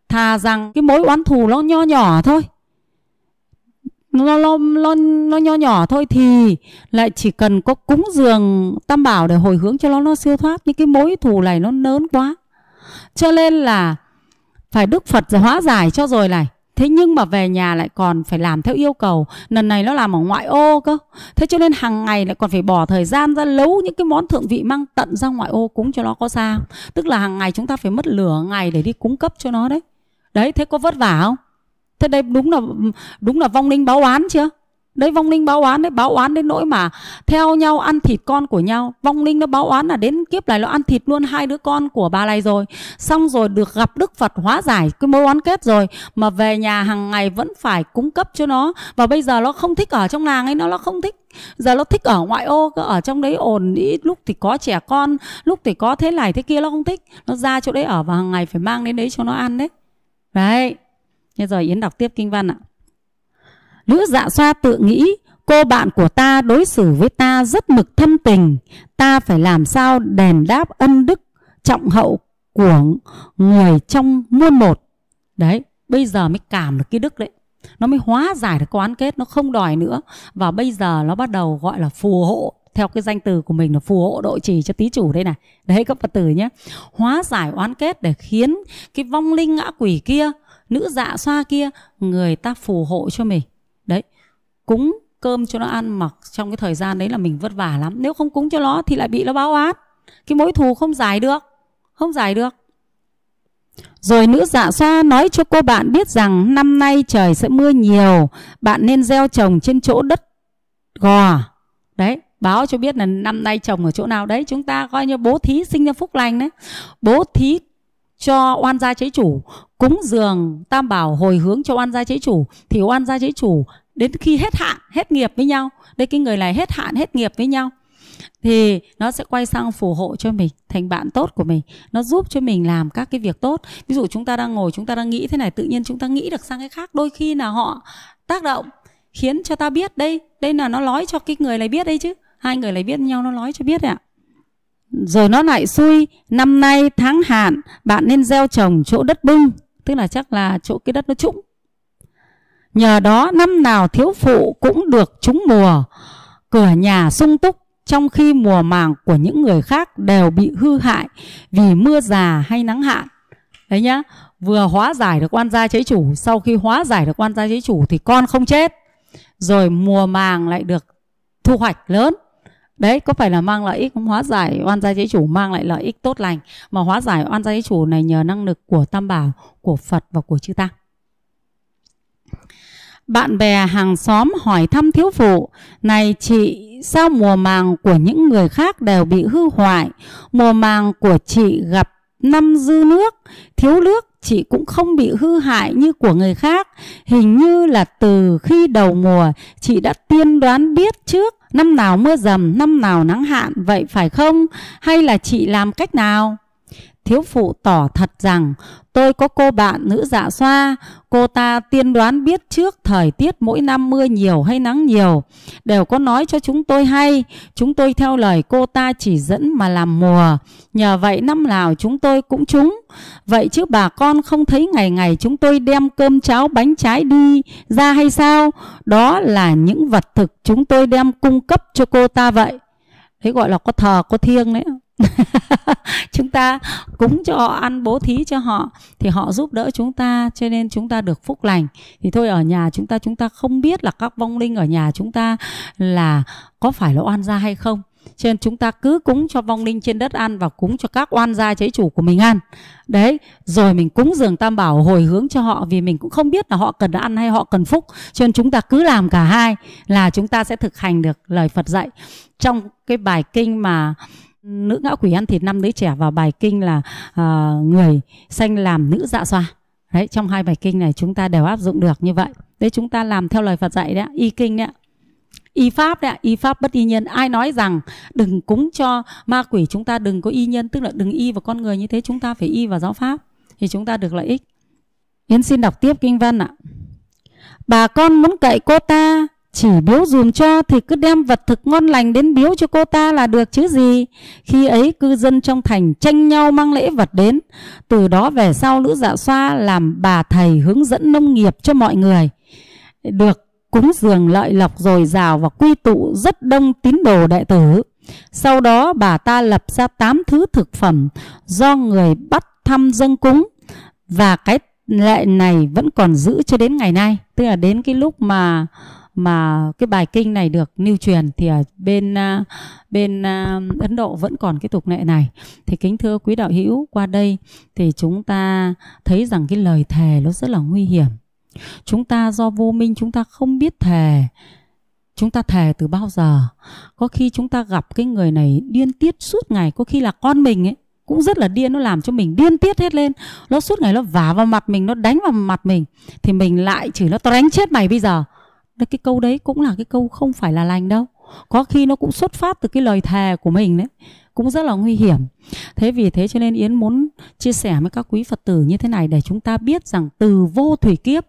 Thà rằng cái mối oán thù nó nho nhỏ thôi. Nó, nó, nó, nó nho nhỏ thôi thì lại chỉ cần có cúng dường tam bảo để hồi hướng cho nó nó siêu thoát. Những cái mối thù này nó lớn quá. Cho nên là phải đức phật hóa giải cho rồi này. Thế nhưng mà về nhà lại còn phải làm theo yêu cầu. Lần này nó làm ở ngoại ô cơ. Thế cho nên hàng ngày lại còn phải bỏ thời gian ra nấu những cái món thượng vị mang tận ra ngoại ô cúng cho nó có sao. Tức là hàng ngày chúng ta phải mất lửa ngày để đi cung cấp cho nó đấy. Đấy, thế có vất vả không? Thế đây đúng là đúng là vong linh báo oán chưa? Đấy, vong linh báo oán đấy, Báo oán đến nỗi mà theo nhau ăn thịt con của nhau. Vong linh nó báo oán là đến kiếp này nó ăn thịt luôn hai đứa con của bà này rồi. Xong rồi được gặp Đức Phật hóa giải, cái mối oán kết rồi, Mà về nhà hàng ngày vẫn phải cung cấp cho nó. Và bây giờ nó không thích ở trong làng ấy, Nó nó không thích. Giờ nó thích ở ngoại ô Ở trong đấy ồn, ý, Lúc thì có trẻ con, Lúc thì có thế này thế kia, nó không thích. Nó ra chỗ đấy ở và hàng ngày phải mang đến đấy cho nó ăn đấy. Đấy. Thế rồi Yến đọc tiếp kinh văn ạ. Nữ dạ xoa tự nghĩ cô bạn của ta đối xử với ta rất mực thâm tình. Ta phải làm sao đền đáp ân đức trọng hậu của người trong muôn một. Đấy, bây giờ mới cảm được cái đức đấy. Nó mới hóa giải được quán kết, nó không đòi nữa. Và bây giờ nó bắt đầu gọi là phù hộ theo cái danh từ của mình là phù hộ độ trì cho tí chủ đây này đấy các phật tử nhé hóa giải oán kết để khiến cái vong linh ngã quỷ kia nữ dạ xoa kia người ta phù hộ cho mình cúng cơm cho nó ăn mặc trong cái thời gian đấy là mình vất vả lắm. Nếu không cúng cho nó thì lại bị nó báo oán cái mối thù không giải được không giải được. Rồi nữ dạ xoa nói cho cô bạn biết rằng năm nay trời sẽ mưa nhiều, bạn nên gieo trồng trên chỗ đất gò. Đấy, báo cho biết là năm nay trồng ở chỗ nào đấy, chúng ta coi như bố thí sinh ra phúc lành đấy. Bố thí cho oan gia chế chủ, cúng dường tam bảo hồi hướng cho oan gia chế chủ. Thì oan gia chế chủ đến khi hết hạn, hết nghiệp với nhau, đây cái người này hết hạn, hết nghiệp với nhau thì nó sẽ quay sang phù hộ cho mình thành bạn tốt của mình. Nó giúp cho mình làm các cái việc tốt. Ví dụ chúng ta đang ngồi chúng ta đang nghĩ thế này tự nhiên chúng ta nghĩ được sang cái khác. Đôi khi là họ tác động khiến cho ta biết đây đây là nó nói cho cái người này biết đây chứ. Hai người này biết nhau nó nói cho biết ạ. Rồi nó lại xui năm nay tháng hạn bạn nên gieo trồng chỗ đất bưng tức là chắc là chỗ cái đất nó trũng nhờ đó năm nào thiếu phụ cũng được trúng mùa cửa nhà sung túc trong khi mùa màng của những người khác đều bị hư hại vì mưa già hay nắng hạn. Đấy nhá, vừa hóa giải được quan gia chế chủ, sau khi hóa giải được quan gia chế chủ thì con không chết. Rồi mùa màng lại được thu hoạch lớn. Đấy, có phải là mang lợi ích không? Hóa giải oan gia chế chủ mang lại lợi ích tốt lành. Mà hóa giải oan gia chế chủ này nhờ năng lực của Tam Bảo, của Phật và của Chư Tăng. Bạn bè hàng xóm hỏi thăm thiếu phụ Này chị sao mùa màng của những người khác đều bị hư hoại Mùa màng của chị gặp năm dư nước Thiếu nước chị cũng không bị hư hại như của người khác Hình như là từ khi đầu mùa chị đã tiên đoán biết trước Năm nào mưa dầm, năm nào nắng hạn Vậy phải không? Hay là chị làm cách nào? Thiếu phụ tỏ thật rằng tôi có cô bạn nữ dạ xoa, cô ta tiên đoán biết trước thời tiết mỗi năm mưa nhiều hay nắng nhiều, đều có nói cho chúng tôi hay, chúng tôi theo lời cô ta chỉ dẫn mà làm mùa, nhờ vậy năm nào chúng tôi cũng trúng. Vậy chứ bà con không thấy ngày ngày chúng tôi đem cơm cháo bánh trái đi ra hay sao? Đó là những vật thực chúng tôi đem cung cấp cho cô ta vậy. Thế gọi là có thờ có thiêng đấy chúng ta cúng cho họ, ăn bố thí cho họ, thì họ giúp đỡ chúng ta, cho nên chúng ta được phúc lành. Thì thôi, ở nhà chúng ta chúng ta không biết là các vong linh ở nhà chúng ta là có phải là oan gia hay không. Cho nên chúng ta cứ cúng cho vong linh trên đất ăn và cúng cho các oan gia chế chủ của mình ăn. Đấy, rồi mình cúng dường tam bảo hồi hướng cho họ vì mình cũng không biết là họ cần ăn hay họ cần phúc. Cho nên chúng ta cứ làm cả hai là chúng ta sẽ thực hành được lời phật dạy. Trong cái bài kinh mà nữ ngã quỷ ăn thịt năm đứa trẻ vào bài kinh là uh, người sanh làm nữ dạ xoa. Đấy trong hai bài kinh này chúng ta đều áp dụng được như vậy. Đấy chúng ta làm theo lời Phật dạy đấy y kinh đấy y pháp đấy y pháp bất y nhân ai nói rằng đừng cúng cho ma quỷ chúng ta đừng có y nhân tức là đừng y vào con người như thế chúng ta phải y vào giáo pháp thì chúng ta được lợi ích. Yến xin đọc tiếp kinh văn ạ. Bà con muốn cậy cô ta chỉ biếu dùm cho thì cứ đem vật thực ngon lành đến biếu cho cô ta là được chứ gì. Khi ấy cư dân trong thành tranh nhau mang lễ vật đến. Từ đó về sau nữ dạ xoa làm bà thầy hướng dẫn nông nghiệp cho mọi người. Được cúng dường lợi lộc dồi dào và quy tụ rất đông tín đồ đệ tử. Sau đó bà ta lập ra tám thứ thực phẩm do người bắt thăm dâng cúng và cái lệ này vẫn còn giữ cho đến ngày nay. Tức là đến cái lúc mà mà cái bài kinh này được lưu truyền thì ở bên à, bên à, Ấn Độ vẫn còn cái tục lệ này. Thì kính thưa quý đạo hữu, qua đây thì chúng ta thấy rằng cái lời thề nó rất là nguy hiểm. Chúng ta do vô minh, chúng ta không biết thề. Chúng ta thề từ bao giờ? Có khi chúng ta gặp cái người này điên tiết suốt ngày. Có khi là con mình ấy, cũng rất là điên, nó làm cho mình điên tiết hết lên. Nó suốt ngày nó vả vào mặt mình, nó đánh vào mặt mình. Thì mình lại chửi nó tao đánh chết mày bây giờ cái câu đấy cũng là cái câu không phải là lành đâu. Có khi nó cũng xuất phát từ cái lời thề của mình đấy. Cũng rất là nguy hiểm. Thế vì thế cho nên yến muốn chia sẻ với các quý phật tử như thế này để chúng ta biết rằng từ vô thủy kiếp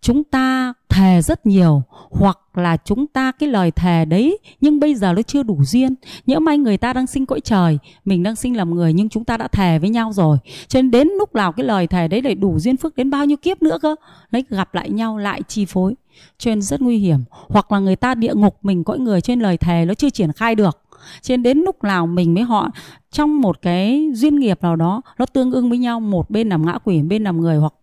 chúng ta thề rất nhiều, hoặc là chúng ta cái lời thề đấy, nhưng bây giờ nó chưa đủ duyên. Nhỡ may người ta đang sinh cõi trời, mình đang sinh làm người, nhưng chúng ta đã thề với nhau rồi. Cho nên đến lúc nào cái lời thề đấy lại đủ duyên phước, đến bao nhiêu kiếp nữa cơ? Lấy gặp lại nhau, lại chi phối. Cho nên rất nguy hiểm. Hoặc là người ta địa ngục mình, cõi người trên lời thề nó chưa triển khai được trên đến lúc nào mình mới họ, trong một cái duyên nghiệp nào đó, nó tương ưng với nhau, một bên nằm ngã quỷ, bên nằm người hoặc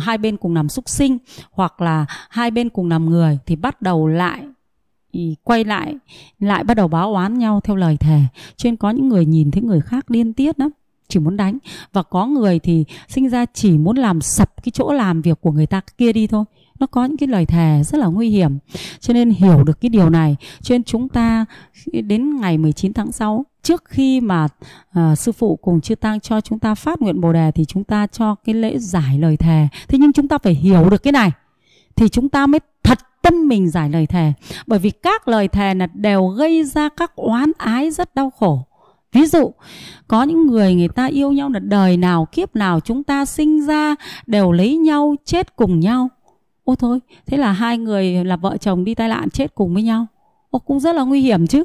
hai bên cùng nằm súc sinh hoặc là hai bên cùng nằm người thì bắt đầu lại quay lại lại bắt đầu báo oán nhau theo lời thề. Trên có những người nhìn thấy người khác điên tiết lắm, chỉ muốn đánh. Và có người thì sinh ra chỉ muốn làm sập cái chỗ làm việc của người ta kia đi thôi nó có những cái lời thề rất là nguy hiểm. Cho nên hiểu được cái điều này cho nên chúng ta đến ngày 19 tháng 6 trước khi mà uh, sư phụ cùng chư tăng cho chúng ta phát nguyện bồ đề thì chúng ta cho cái lễ giải lời thề. Thế nhưng chúng ta phải hiểu được cái này thì chúng ta mới thật tâm mình giải lời thề. Bởi vì các lời thề là đều gây ra các oán ái rất đau khổ. Ví dụ có những người người ta yêu nhau là đời nào kiếp nào chúng ta sinh ra đều lấy nhau chết cùng nhau ô thôi, thế là hai người là vợ chồng đi tai nạn chết cùng với nhau. Ô, cũng rất là nguy hiểm chứ.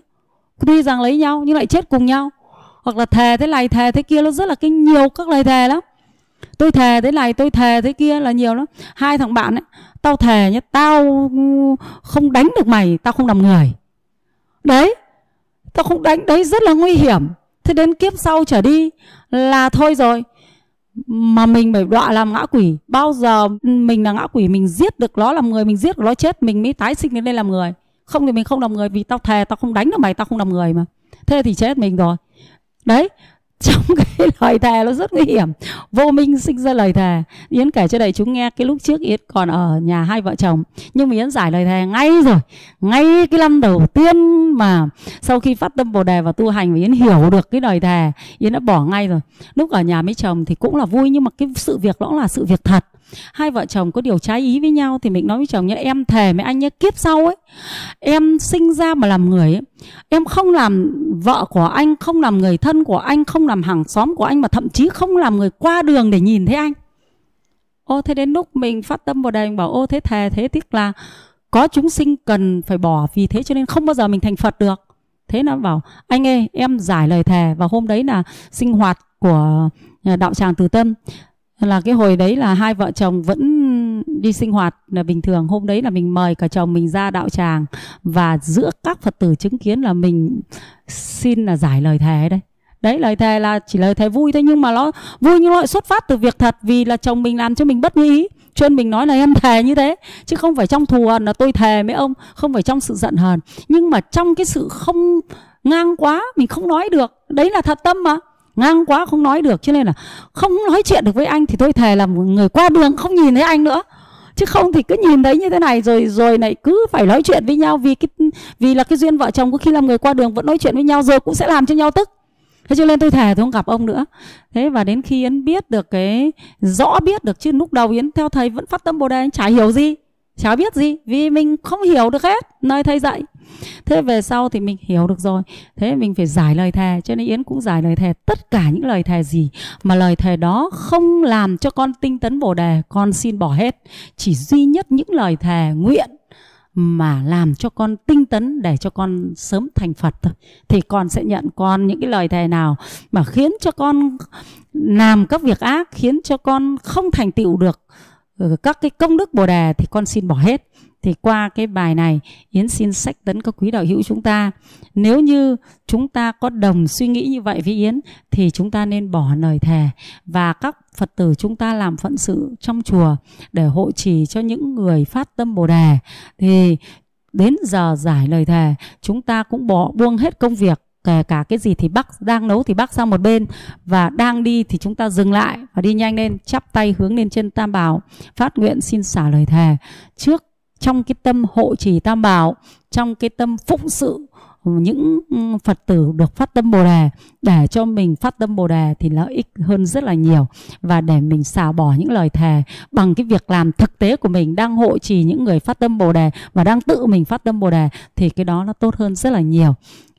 Tuy rằng lấy nhau nhưng lại chết cùng nhau. Hoặc là thề thế này, thề thế kia, nó rất là cái nhiều các lời thề lắm. Tôi thề thế này, tôi thề thế kia là nhiều lắm. Hai thằng bạn ấy, tao thề nhé tao không đánh được mày, tao không làm người. Đấy, tao không đánh, đấy rất là nguy hiểm. Thế đến kiếp sau trở đi là thôi rồi mà mình phải đọa làm ngã quỷ. Bao giờ mình là ngã quỷ, mình giết được nó làm người, mình giết được nó chết, mình mới tái sinh đến đây làm người. Không thì mình không làm người vì tao thề tao không đánh được mày, tao không làm người mà. Thế thì chết mình rồi. Đấy trong cái lời thề nó rất nguy hiểm. Vô minh sinh ra lời thề. Yến kể cho đầy chúng nghe cái lúc trước yến còn ở nhà hai vợ chồng. Nhưng mà yến giải lời thề ngay rồi. Ngay cái năm đầu tiên mà sau khi phát tâm bồ đề và tu hành và yến hiểu được cái lời thề, yến đã bỏ ngay rồi. Lúc ở nhà mấy chồng thì cũng là vui nhưng mà cái sự việc đó là sự việc thật hai vợ chồng có điều trái ý với nhau thì mình nói với chồng như em thề với anh nhé kiếp sau ấy, em sinh ra mà làm người ấy, em không làm vợ của anh, không làm người thân của anh, không làm hàng xóm của anh mà thậm chí không làm người qua đường để nhìn thấy anh. Ô, thế đến lúc mình phát tâm vào đây, mình bảo ô, thế thề, thế tiếc là có chúng sinh cần phải bỏ vì thế cho nên không bao giờ mình thành phật được. Thế nó bảo, anh ơi, em giải lời thề và hôm đấy là sinh hoạt của ờ, đạo tràng từ tâm là cái hồi đấy là hai vợ chồng vẫn đi sinh hoạt là bình thường. Hôm đấy là mình mời cả chồng mình ra đạo tràng và giữa các phật tử chứng kiến là mình xin là giải lời thề đấy. Đấy, lời thề là chỉ lời thề vui thôi, nhưng mà nó vui nhưng nó lại xuất phát từ việc thật vì là chồng mình làm cho mình bất như ý. Cho nên mình nói là em thề như thế, chứ không phải trong thù hận là tôi thề với ông, không phải trong sự giận hờn. Nhưng mà trong cái sự không ngang quá, mình không nói được. Đấy là thật tâm mà ngang quá không nói được, cho nên là không nói chuyện được với anh thì tôi thề là một người qua đường không nhìn thấy anh nữa. Chứ không thì cứ nhìn thấy như thế này rồi rồi này cứ phải nói chuyện với nhau vì cái, vì là cái duyên vợ chồng có khi là người qua đường vẫn nói chuyện với nhau rồi cũng sẽ làm cho nhau tức. Thế cho nên tôi thề tôi không gặp ông nữa. Thế và đến khi yến biết được cái, rõ biết được chứ lúc đầu yến theo thầy vẫn phát tâm bồ đề, anh chả hiểu gì, chả biết gì vì mình không hiểu được hết, nơi thầy dạy thế về sau thì mình hiểu được rồi. Thế mình phải giải lời thề, cho nên yến cũng giải lời thề tất cả những lời thề gì mà lời thề đó không làm cho con tinh tấn bồ đề, con xin bỏ hết. Chỉ duy nhất những lời thề nguyện mà làm cho con tinh tấn để cho con sớm thành Phật thôi. Thì con sẽ nhận con những cái lời thề nào mà khiến cho con làm các việc ác, khiến cho con không thành tựu được Ừ, các cái công đức bồ đề thì con xin bỏ hết. Thì qua cái bài này, Yến xin sách tấn các quý đạo hữu chúng ta. Nếu như chúng ta có đồng suy nghĩ như vậy với Yến, thì chúng ta nên bỏ lời thề và các Phật tử chúng ta làm phận sự trong chùa để hộ trì cho những người phát tâm Bồ đề. Thì đến giờ giải lời thề, chúng ta cũng bỏ buông hết công việc kể cả cái gì thì bắc đang nấu thì bắc sang một bên. Và đang đi thì chúng ta dừng lại và đi nhanh lên, chắp tay hướng lên trên tam bảo, phát nguyện xin xả lời thề. Trước, trong cái tâm hộ trì tam bảo, trong cái tâm phụng sự, những Phật tử được phát tâm Bồ đề, để cho mình phát tâm Bồ đề thì lợi ích hơn rất là nhiều. Và để mình xả bỏ những lời thề bằng cái việc làm thực tế của mình, đang hộ trì những người phát tâm Bồ đề và đang tự mình phát tâm Bồ đề thì cái đó nó tốt hơn rất là nhiều.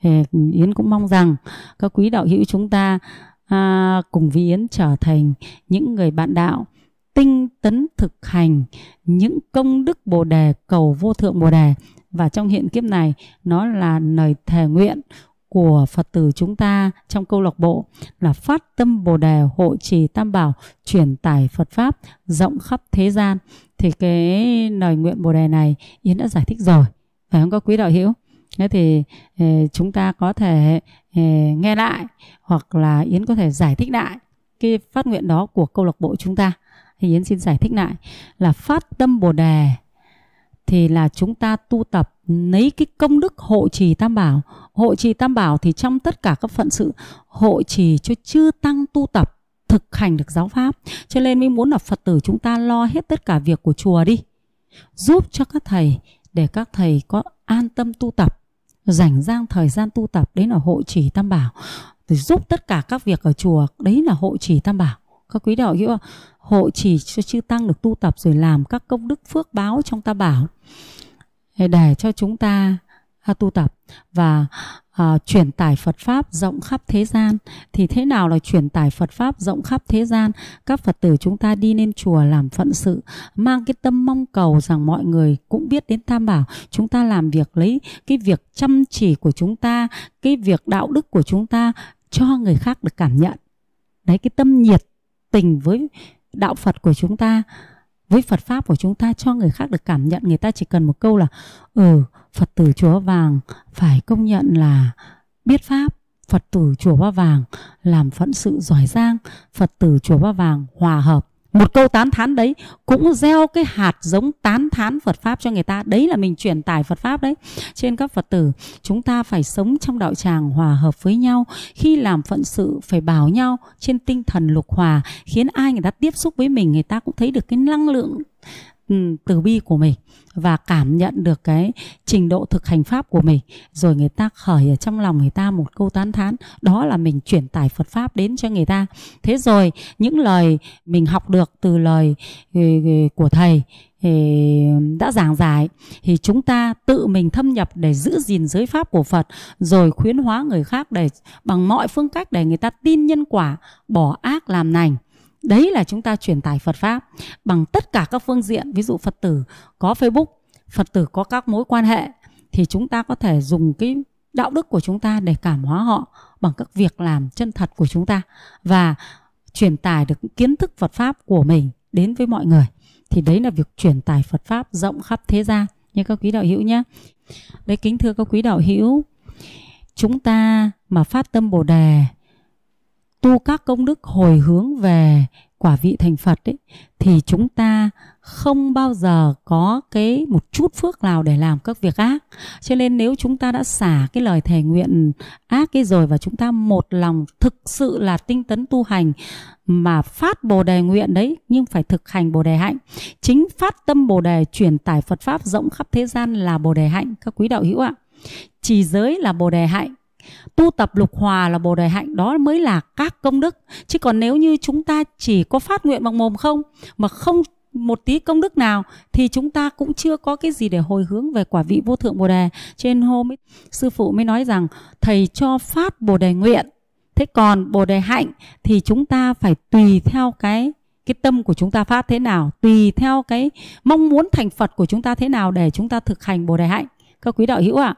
Thì Yến cũng mong rằng các quý đạo hữu chúng ta à, cùng với Yến trở thành những người bạn đạo tinh tấn thực hành những công đức Bồ đề cầu vô thượng Bồ đề. Và trong hiện kiếp này nó là lời thề nguyện của Phật tử chúng ta trong câu lạc bộ là phát tâm Bồ đề hộ trì tam bảo truyền tải Phật pháp rộng khắp thế gian. Thì cái lời nguyện Bồ đề này Yến đã giải thích rồi. Phải không các quý đạo hữu? Thế thì ờ, chúng ta có thể ờ, nghe lại hoặc là Yến có thể giải thích lại cái phát nguyện đó của câu lạc bộ chúng ta. Thì Yến xin giải thích lại là phát tâm Bồ đề thì là chúng ta tu tập lấy cái công đức hộ trì tam bảo. Hộ trì tam bảo thì trong tất cả các phận sự, hộ trì cho chư tăng tu tập, thực hành được giáo pháp. Cho nên mới muốn là phật tử chúng ta lo hết tất cả việc của chùa đi, giúp cho các thầy để các thầy có an tâm tu tập rảnh rang thời gian tu tập đấy là hộ trì tam bảo rồi giúp tất cả các việc ở chùa đấy là hộ trì tam bảo. Các quý đạo hiểu không? Hộ trì cho chư tăng được tu tập rồi làm các công đức phước báo trong tam bảo. Để cho chúng ta tu tập và à, truyền tải Phật pháp rộng khắp thế gian. Thì thế nào là truyền tải Phật pháp rộng khắp thế gian? Các Phật tử chúng ta đi lên chùa làm phận sự mang cái tâm mong cầu rằng mọi người cũng biết đến Tam Bảo. Chúng ta làm việc lấy cái việc chăm chỉ của chúng ta cái việc đạo đức của chúng ta cho người khác được cảm nhận. Đấy cái tâm nhiệt tình với đạo Phật của chúng ta với Phật pháp của chúng ta cho người khác được cảm nhận. Người ta chỉ cần một câu là ừ Phật tử chùa Vàng phải công nhận là biết pháp. Phật tử chùa Ba Vàng làm phận sự giỏi giang. Phật tử chùa Ba Vàng hòa hợp. Một câu tán thán đấy cũng gieo cái hạt giống tán thán Phật pháp cho người ta. Đấy là mình truyền tải Phật pháp đấy. Trên các Phật tử, chúng ta phải sống trong đạo tràng hòa hợp với nhau. Khi làm phận sự, phải bảo nhau trên tinh thần lục hòa, khiến ai người ta tiếp xúc với mình, người ta cũng thấy được cái năng lượng Ừ, từ bi của mình và cảm nhận được cái trình độ thực hành pháp của mình. Rồi người ta khởi ở trong lòng người ta một câu tán thán, đó là mình chuyển tải Phật pháp đến cho người ta. Thế rồi, những lời mình học được từ lời ừ, ừ, của thầy đã giảng giải, thì chúng ta tự mình thâm nhập để giữ gìn giới pháp của Phật, rồi khuyến hóa người khác để, bằng mọi phương cách để người ta tin nhân quả, bỏ ác làm lành Đấy là chúng ta truyền tải Phật Pháp bằng tất cả các phương diện. Ví dụ Phật tử có Facebook, Phật tử có các mối quan hệ thì chúng ta có thể dùng cái đạo đức của chúng ta để cảm hóa họ bằng các việc làm chân thật của chúng ta và truyền tải được kiến thức Phật Pháp của mình đến với mọi người. Thì đấy là việc truyền tải Phật Pháp rộng khắp thế gian như các quý đạo hữu nhé. Đấy kính thưa các quý đạo hữu, chúng ta mà phát tâm Bồ đề tu các công đức hồi hướng về quả vị thành Phật ấy, thì chúng ta không bao giờ có cái một chút phước nào để làm các việc ác. Cho nên nếu chúng ta đã xả cái lời thề nguyện ác cái rồi và chúng ta một lòng thực sự là tinh tấn tu hành mà phát Bồ đề nguyện đấy, nhưng phải thực hành Bồ đề hạnh. Chính phát tâm Bồ đề, truyền tải Phật pháp rộng khắp thế gian là Bồ đề hạnh, các quý đạo hữu ạ. Chỉ giới là Bồ đề hạnh tu tập lục hòa là bồ đề hạnh đó mới là các công đức. Chứ còn nếu như chúng ta chỉ có phát nguyện bằng mồm không mà không một tí công đức nào thì chúng ta cũng chưa có cái gì để hồi hướng về quả vị vô thượng bồ đề. Trên hôm ấy, sư phụ mới nói rằng thầy cho phát bồ đề nguyện. Thế còn bồ đề hạnh thì chúng ta phải tùy theo cái cái tâm của chúng ta phát thế nào tùy theo cái mong muốn thành phật của chúng ta thế nào để chúng ta thực hành bồ đề hạnh. Các quý đạo hữu ạ à,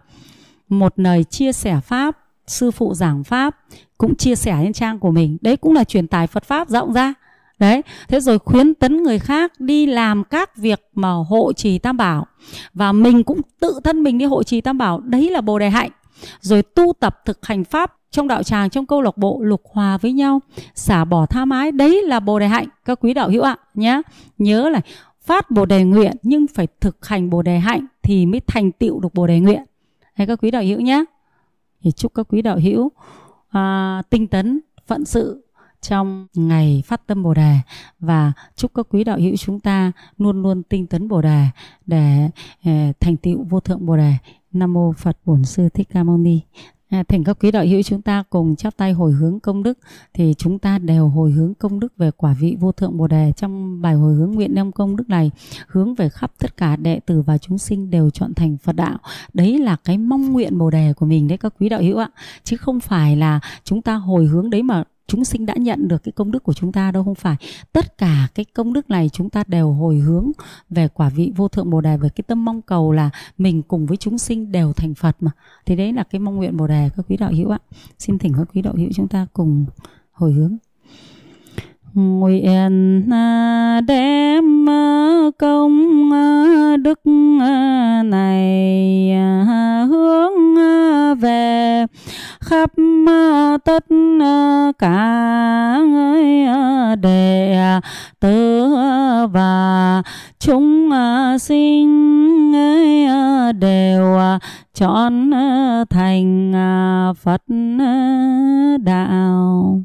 một lời chia sẻ pháp, sư phụ giảng pháp, cũng chia sẻ trên trang của mình. Đấy cũng là truyền tải phật pháp rộng ra. Đấy, thế rồi khuyến tấn người khác đi làm các việc mà hộ trì tam bảo. Và mình cũng tự thân mình đi hộ trì tam bảo, đấy là bồ đề hạnh. Rồi tu tập thực hành pháp trong đạo tràng, trong câu lạc bộ lục hòa với nhau, xả bỏ tha mái, đấy là bồ đề hạnh, các quý đạo hữu ạ nhé nhớ là phát bồ đề nguyện nhưng phải thực hành bồ đề hạnh thì mới thành tựu được bồ đề nguyện hay các quý đạo hữu nhé thì chúc các quý đạo hữu à, tinh tấn phận sự trong ngày phát tâm Bồ đề và chúc các quý đạo hữu chúng ta luôn luôn tinh tấn Bồ đề để eh, thành tựu vô thượng Bồ đề. Nam mô Phật Bổn Sư Thích Ca Mâu Ni. À, thỉnh các quý đạo hữu chúng ta cùng chắp tay hồi hướng công đức. Thì chúng ta đều hồi hướng công đức về quả vị vô thượng bồ đề. Trong bài hồi hướng nguyện đem công đức này hướng về khắp tất cả đệ tử và chúng sinh đều chọn thành Phật đạo. Đấy là cái mong nguyện bồ đề của mình đấy các quý đạo hữu ạ. Chứ không phải là chúng ta hồi hướng đấy mà chúng sinh đã nhận được cái công đức của chúng ta đâu, không phải. Tất cả cái công đức này chúng ta đều hồi hướng về quả vị vô thượng bồ đề với cái tâm mong cầu là mình cùng với chúng sinh đều thành phật mà. Thì đấy là cái mong nguyện bồ đề, các quý đạo hữu ạ. Xin thỉnh các quý đạo hữu chúng ta cùng hồi hướng. Nguyện à, à, đem à, công đức này hướng về khắp tất à, cả à, đệ à, tử và chúng sinh đều chọn thành Phật đạo.